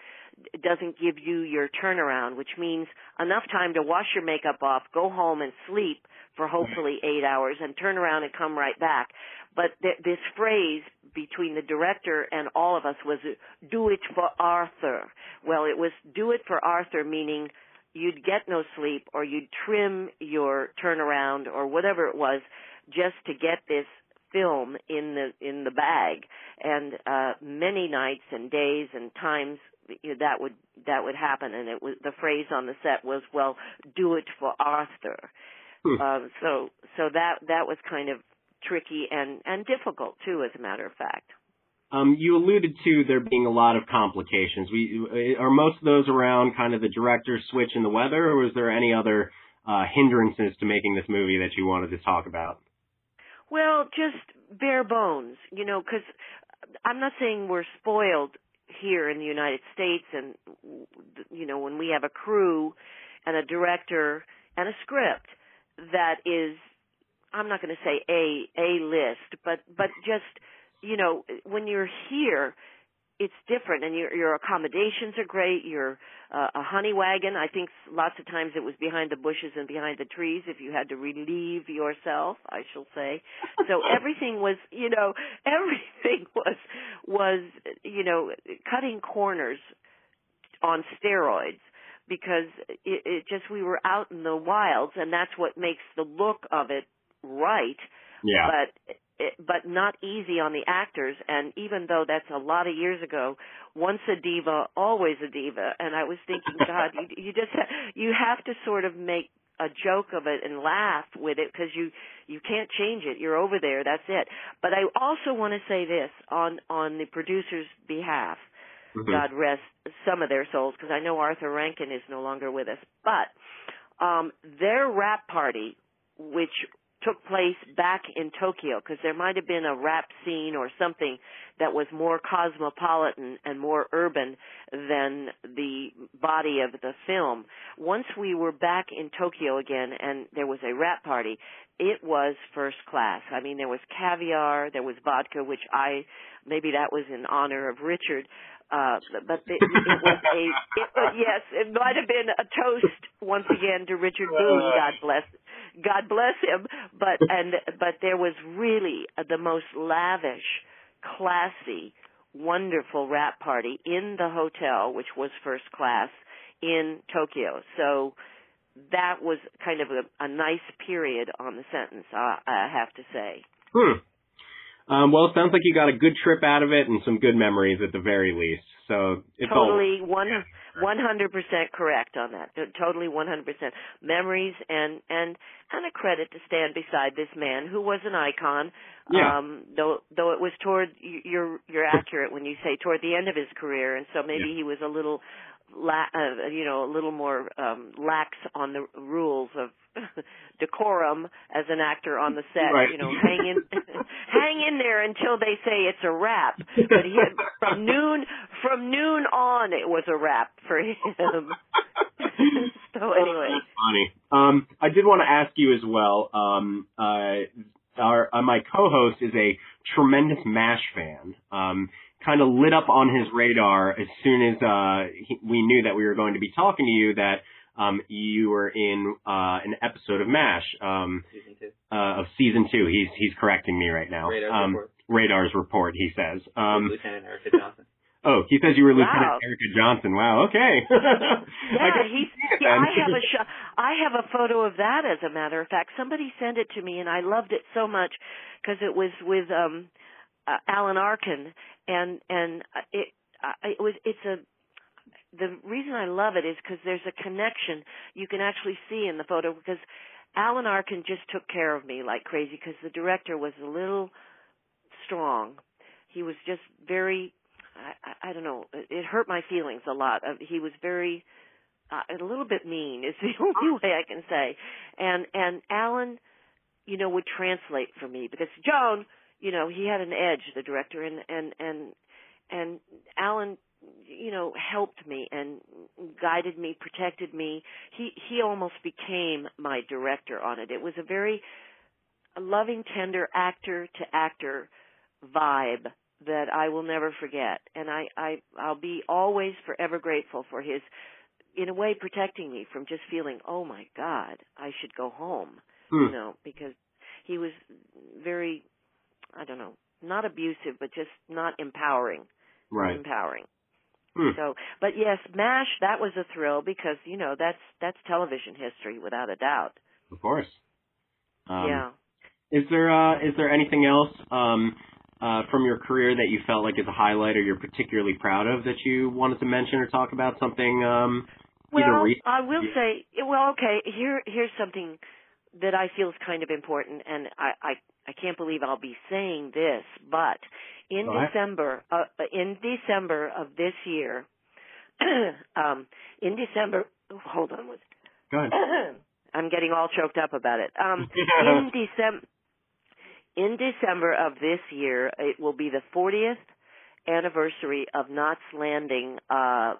doesn't give you your turnaround, which means enough time to wash your makeup off, go home and sleep for hopefully eight hours, and turn around and come right back." But th- this phrase between the director and all of us was "Do it for Arthur." Well, it was "Do it for Arthur," meaning you'd get no sleep or you'd trim your turnaround or whatever it was just to get this film in the in the bag and uh many nights and days and times that would that would happen and it was the phrase on the set was well do it for arthur Hmm. um so so that that was kind of tricky and and difficult too as a matter of fact Um, you alluded to there being a lot of complications. We are most of those around kind of the director's switch in the weather, or was there any other uh, hindrances to making this movie that you wanted to talk about? Well, just bare bones, you know, because I'm not saying we're spoiled here in the United States, and you know, when we have a crew and a director and a script that is, I'm not going to say a a list, but but just you know, when you're here, it's different, and your your accommodations are great. Your uh, a honey wagon. I think lots of times it was behind the bushes and behind the trees if you had to relieve yourself. I shall say. So everything was, you know, everything was was you know cutting corners on steroids because it, it just we were out in the wilds, and that's what makes the look of it right Yeah. but but not easy on the actors. And even though that's a lot of years ago, once a diva, always a diva. And I was thinking, God, you, you just ha- you have to sort of make a joke of it and laugh with it because you you can't change it. You're over there. That's it. But I also want to say this on on the producer's behalf. Mhm. God rest some of their souls because I know Arthur Rankin is no longer with us. But um, their wrap party, which took place back in Tokyo, because there might have been a wrap scene or something that was more cosmopolitan and more urban than the body of the film. Once we were back in Tokyo again and there was a wrap party, it was first class. I mean, there was caviar, there was vodka, which I, maybe that was in honor of Richard, uh, but it, it was a, it, uh, yes, it might have been a toast once again to Richard Boone, God bless, God bless him. But and but there was really the most lavish, classy, wonderful wrap party in the hotel, which was first class in Tokyo. So that was kind of a, a nice period on the sentence, uh, I have to say. Hmm. Um, well, it sounds like you got a good trip out of it and some good memories at the very least. So all totally one one hundred percent correct on that. Totally one hundred percent memories and and and a credit to stand beside this man who was an icon. Yeah. Um, though though it was toward you're you're accurate when you say toward the end of his career, and so maybe Yeah. he was a little. La- uh, you know, a little more um, lax on the rules of decorum as an actor on the set. Right. You know, hang in, hang in there until they say it's a wrap. But he, from noon, from noon on, it was a wrap for him. so anyway, funny. Um, I did want to ask you as well. Um, uh, our uh, my co-host is a tremendous Mash fan. Um, kind of lit up on his radar as soon as uh, he, we knew that we were going to be talking to you. That um, you were in uh, an episode of Mash um, Season two. uh, of season two. He's he's correcting me right now. Radar's um, report. Radar's report. He says. Um, Lieutenant Erica Johnson. oh, he says you were Wow. Lieutenant Erica Johnson. Wow. Okay. yeah, I guess he's. Yeah. I have a sh- I have a photo of that. As a matter of fact, somebody sent it to me, and I loved it so much because it was with um uh, Alan Arkin, and and uh, it uh, it was it's a the reason I love it is because there's a connection you can actually see in the photo because Alan Arkin just took care of me like crazy because the director was a little strong. He was just very I, I don't know. It hurt my feelings a lot. He was very uh, a little bit mean is the only way I can say. And and Alan, you know, would translate for me because Joan, you know, he had an edge, the director, and and and and Alan you know helped me and guided me protected me. He he almost became my director on it. It was a very loving tender actor to actor vibe that I will never forget. And I I I'll be always forever grateful for his in a way protecting me from just feeling oh my god I should go home Hmm. you know because he was very I don't know not abusive but just not empowering Right. empowering Hmm. so, but yes, MASH, that was a thrill because, you know, that's, that's television history without a doubt. Of course. Um, yeah. Is there uh, is there anything else um, uh, from your career that you felt like is a highlight or you're particularly proud of that you wanted to mention or talk about something um, Well? I will say, well, okay, here, here's something that I feel is kind of important and I, I, I can't believe I'll be saying this, but in. December, uh, in December of this year, um, in December, oh, hold on Go ahead. I'm getting all choked up about it. Um, in December, in December of this year, it will be the 40th anniversary of Knots Landing uh,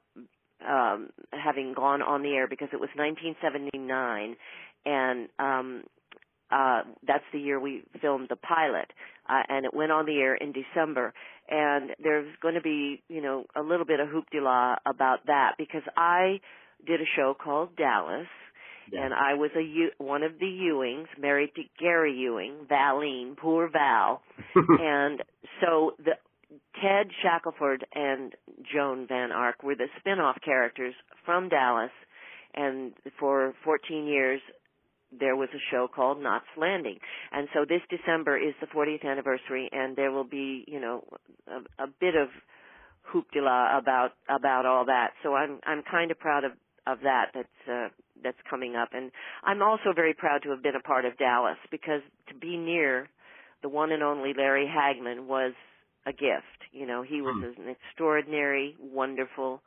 um, having gone on the air because it was 1979, and um, uh, that's the year we filmed the pilot, uh, and it went on the air in December. And there's going to be, you know, a little bit of hoopty-la about that because I did a show called Dallas, and I was a one of the Ewings, married to Gary Ewing, Valene, poor Val, and so the Ted Shackelford and Joan Van Ark were the spin-off characters from Dallas, and for 14 years there was a show called Knots Landing. And so this December is the 40th anniversary and there will be, you know, a, a bit of hoopla about about all that. So I'm I'm kind of proud of of that that's uh that's coming up and I'm also very proud to have been a part of Dallas because to be near the one and only Larry Hagman was a gift. You know, he was an extraordinary, wonderful,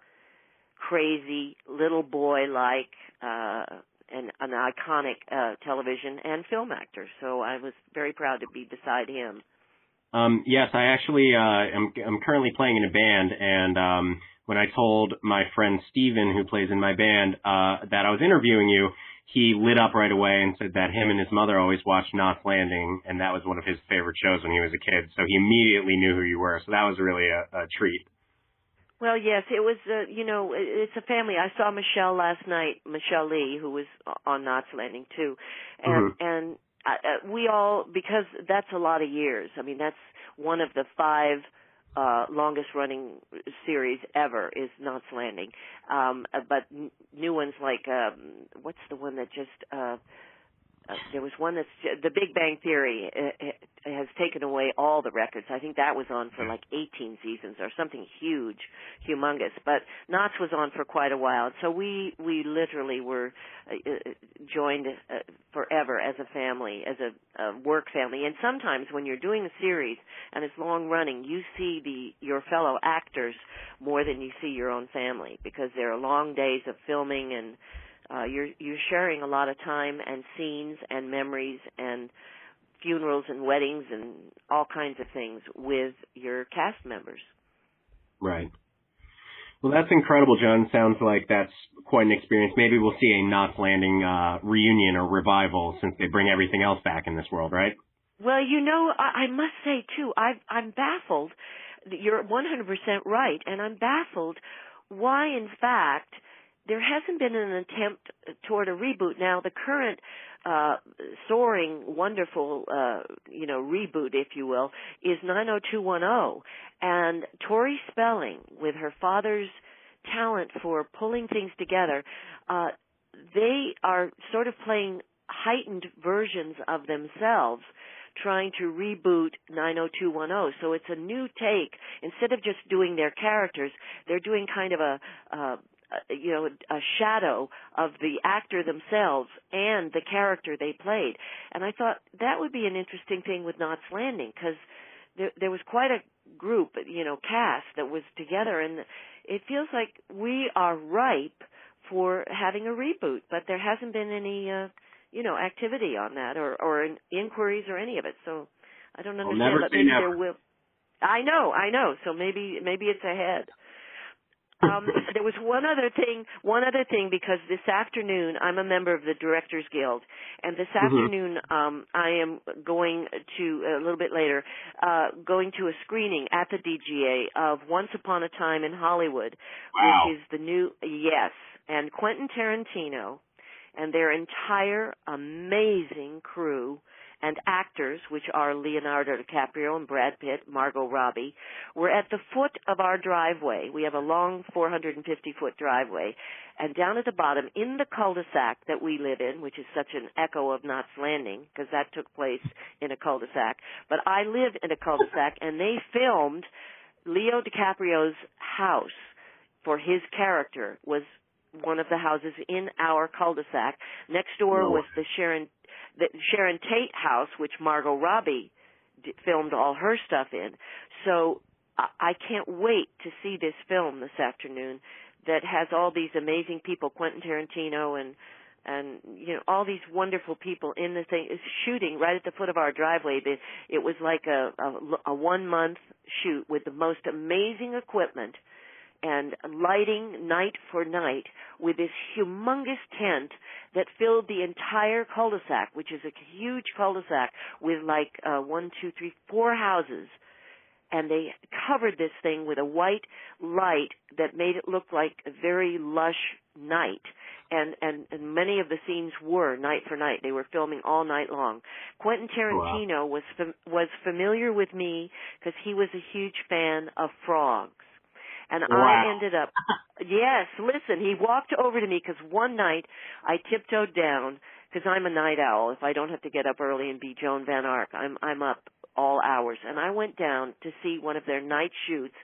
crazy little boy like uh an an iconic uh television and film actor. So I was very proud to be beside him. Um, yes, I actually uh, am I'm currently playing in a band, and um, when I told my friend Steven, who plays in my band, uh, that I was interviewing you, he lit up right away and said that him and his mother always watched Knots Landing, and that was one of his favorite shows when he was a kid. So he immediately knew who you were. So that was really a, a treat. Well, yes, it was. Uh, you know, it's a family. I saw Michele last night, Michele Lee, who was on Knots Landing too, and Mhm. and uh, uh, we all because that's a lot of years. I mean, that's one of the five uh longest running series ever is Knots Landing. Um uh, but n- new ones like um what's the one that just uh uh, there was one that's the Big Bang Theory uh, uh, has taken away all the records. I think that was on for like 18 seasons or something huge, humongous. But Knots was on for quite a while, so we we literally were uh, uh, joined uh, forever as a family, as a, a work family. And sometimes when you're doing a series and it's long running, you see the your fellow actors more than you see your own family because there are long days of filming and uh, you're you're sharing a lot of time and scenes and memories and funerals and weddings and all kinds of things with your cast members. Right. Well, that's incredible, Joan. Sounds like that's quite an experience. Maybe we'll see a Knots Landing uh, reunion or revival since they bring everything else back in this world, right? Well, you know, I, I must say too, I, I'm baffled. You're 100% right, and I'm baffled why, in fact, there hasn't been an attempt toward a reboot. Now, the current uh, soaring, wonderful, uh, you know, reboot, if you will, is 90210. And Tori Spelling, with her father's talent for pulling things together, uh, they are sort of playing heightened versions of themselves trying to reboot 90210. So it's a new take. Instead of just doing their characters, they're doing kind of a, uh, you know a shadow of the actor themselves and the character they played. And I thought that would be an interesting thing with Knots Landing because there, there was quite a group, you know, cast that was together, and it feels like we are ripe for having a reboot, but there hasn't been any, uh, you know, activity on that or or in- inquiries or any of it. So I don't understand. but maybe never. there will. I know, I know. So maybe maybe it's ahead. Um, there was one other thing, one other thing, because this afternoon I'm a member of the Directors Guild, and this Mhm. afternoon um, I am going to a little bit later, uh, going to a screening at the DGA of Once Upon a Time in Hollywood, Wow. which is the new yes, and Quentin Tarantino and their entire amazing crew and actors, which are Leonardo DiCaprio and Brad Pitt, Margot Robbie, were at the foot of our driveway. We have a long 450 foot driveway. And down at the bottom, in the cul-de-sac that we live in, which is such an echo of Knots Landing, because that took place in a cul-de-sac, but I live in a cul-de-sac, and they filmed Leo DiCaprio's house for his character was one of the houses in our cul-de-sac. Next door was the Sharon the Sharon Tate house, which Margot Robbie d- filmed all her stuff in. So I, I can't wait to see this film this afternoon that has all these amazing people, Quentin Tarantino and and you know all these wonderful people in the thing is shooting right at the foot of our driveway. The, it was like a, a a one month shoot with the most amazing equipment and lighting night for night with this humongous tent that filled the entire cul-de-sac, which is a huge cul-de-sac with like uh, one, two, three, four houses. And they covered this thing with a white light that made it look like a very lush night. And, and, and many of the scenes were night for night. They were filming all night long. Quentin Tarantino was fam- was familiar with me because he was a huge fan of frogs and Wow. I ended up yes listen he walked over to me because one night I tiptoed down because I'm a night owl. If I don't have to get up early and be Joan Van Ark I'm I'm up all hours. And I went down to see one of their night shoots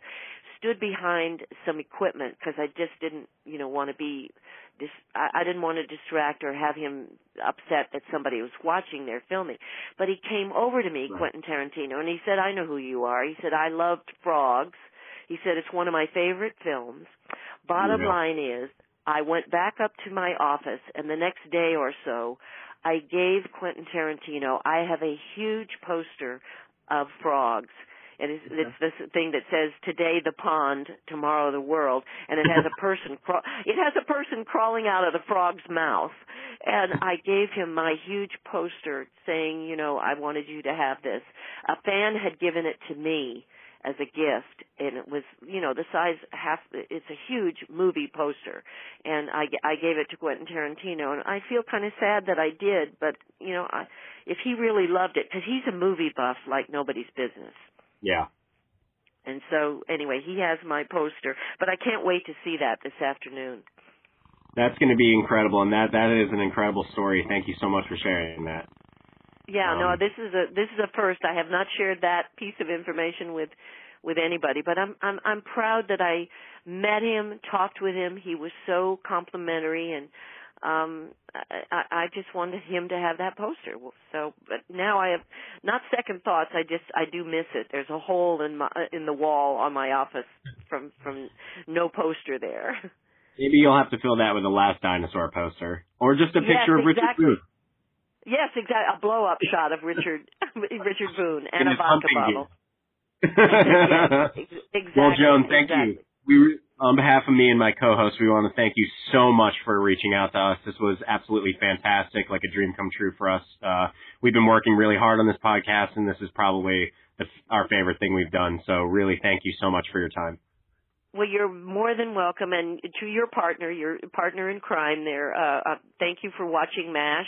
stood behind some equipment because I just didn't you know want to be dis- I, I didn't want to distract or have him upset that somebody was watching their filming. But he came over to me Quentin Tarantino and he said I know who you are. He said I loved frogs he said it's one of my favorite films. Bottom Yeah. line is, I went back up to my office, and the next day or so, I gave Quentin Tarantino. I have a huge poster of frogs. And it's, it's this thing that says "Today the pond, tomorrow the world," and it has a person. Craw- it has a person crawling out of the frog's mouth. And I gave him my huge poster saying, you know, I wanted you to have this. A fan had given it to me as a gift and it was you know the size half it's a huge movie poster and i i gave it to quentin tarantino and i feel kind of sad that i did but you know i if he really loved it because he's a movie buff like nobody's business Yeah. and so anyway he has my poster but i can't wait to see that this afternoon That's going to be incredible, and that that is an incredible story. Thank you so much for sharing that. Yeah, no, Um, this is a this is a first. I have not shared that piece of information with with anybody, but I'm I'm I'm proud that I met him, talked with him. He was so complimentary, and um I, I just wanted him to have that poster. So, but now I have not second thoughts. I just I do miss it. There's a hole in my in the wall on my office from from no poster there. Maybe you'll have to fill that with a Last Dinosaur poster, or just a Yes, picture of Richard exactly. Boone. Yes, exactly. A blow up shot of Richard Richard Boone and a vodka bottle. Yes, ex- exactly. Well, Joan, thank exactly. you. We, on behalf of me and my co-host, we want to thank you so much for reaching out to us. This was absolutely fantastic, like a dream come true for us. Uh, we've been working really hard on this podcast, and this is probably the, our favorite thing we've done. So, really, thank you so much for your time. Well, you're more than welcome, and to your partner, your partner in crime, there. Uh, uh, thank you for watching Mash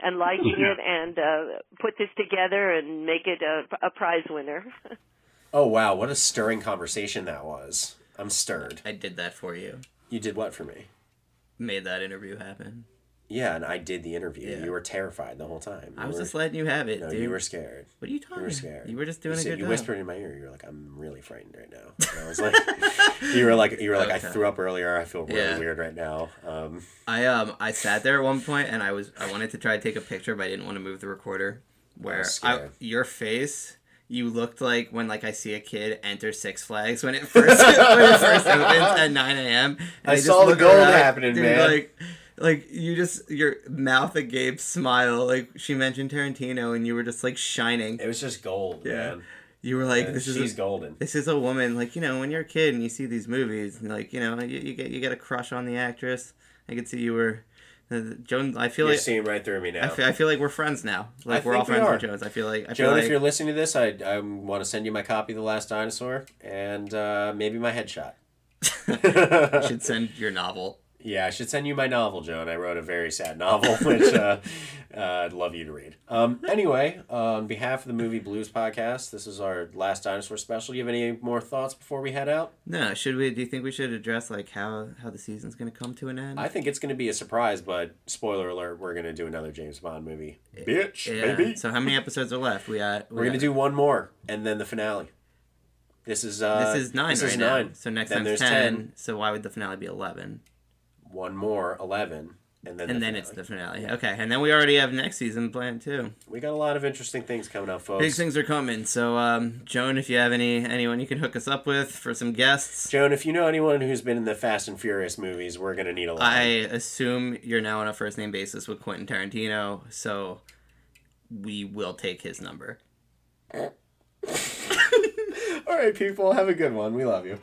and liking it, and uh, put this together and make it a, a prize winner. Oh wow, what a stirring conversation that was. I'm stirred. I did that for you. You did what for me? Made that interview happen. Yeah, and I did the interview. Yeah. You were terrified the whole time. I was were- just letting you have it, No, dude. you were scared. What are you talking You were scared. You were just doing you a said- good You job. whispered in my ear. You were like, "I'm really frightened right now." And I was like, "You were like, you were like, I threw up earlier. I feel really Yeah. weird right now." Um, I um I sat there at one point and I was I wanted to try to take a picture but I didn't want to move the recorder. Where was I, your face you looked like when like I see a kid enter Six Flags when it first when it first opens at nine a.m. I saw the gold happening, man. Like, like you just your mouth agape smile. Like she mentioned Tarantino, and you were just like shining. It was just gold, Yeah. man. You were like, this is a, golden. This is a woman. Like you know, when you're a kid and you see these movies, and, like you know, you, you get you get a crush on the actress. I could see you were. Uh, Joan, I feel You're like seeing right through me now. I feel, I feel like we're friends now. Like I we're all we friends are. with Jones. I feel like I feel Joan, like if you're listening to this, I, I want to send you my copy of The Last Dinosaur and uh, maybe my headshot. you should send your novel. Yeah, I should send you my novel, Joan. I wrote a very sad novel, which uh, uh, I'd love you to read. Um, anyway, uh, on behalf of the Movie Blues podcast, this is our Last Dinosaur special. Do you have any more thoughts before we head out? No, should we? Do you think we should address like how how the season's gonna come to an end? I think it's going to be a surprise, but spoiler alert, we're going to do another James Bond movie. Bitch, yeah. baby. So how many episodes are left? We got. We're going to do one more and then the finale. This is uh, This is nine This right is now. nine. So next then time's 10, So why would the finale be eleven? One more, eleven, and then and the then finale. it's the finale. Okay, and then we already have next season planned too. We got a lot of interesting things coming up, folks. Big things are coming. So, um, Joan, if you have any anyone you can hook us up with for some guests, Joan, if you know anyone who's been in the Fast and Furious movies, we're gonna need a lot. I assume you're now on a first name basis with Quentin Tarantino, so we will take his number. All right, people, have a good one. We love you.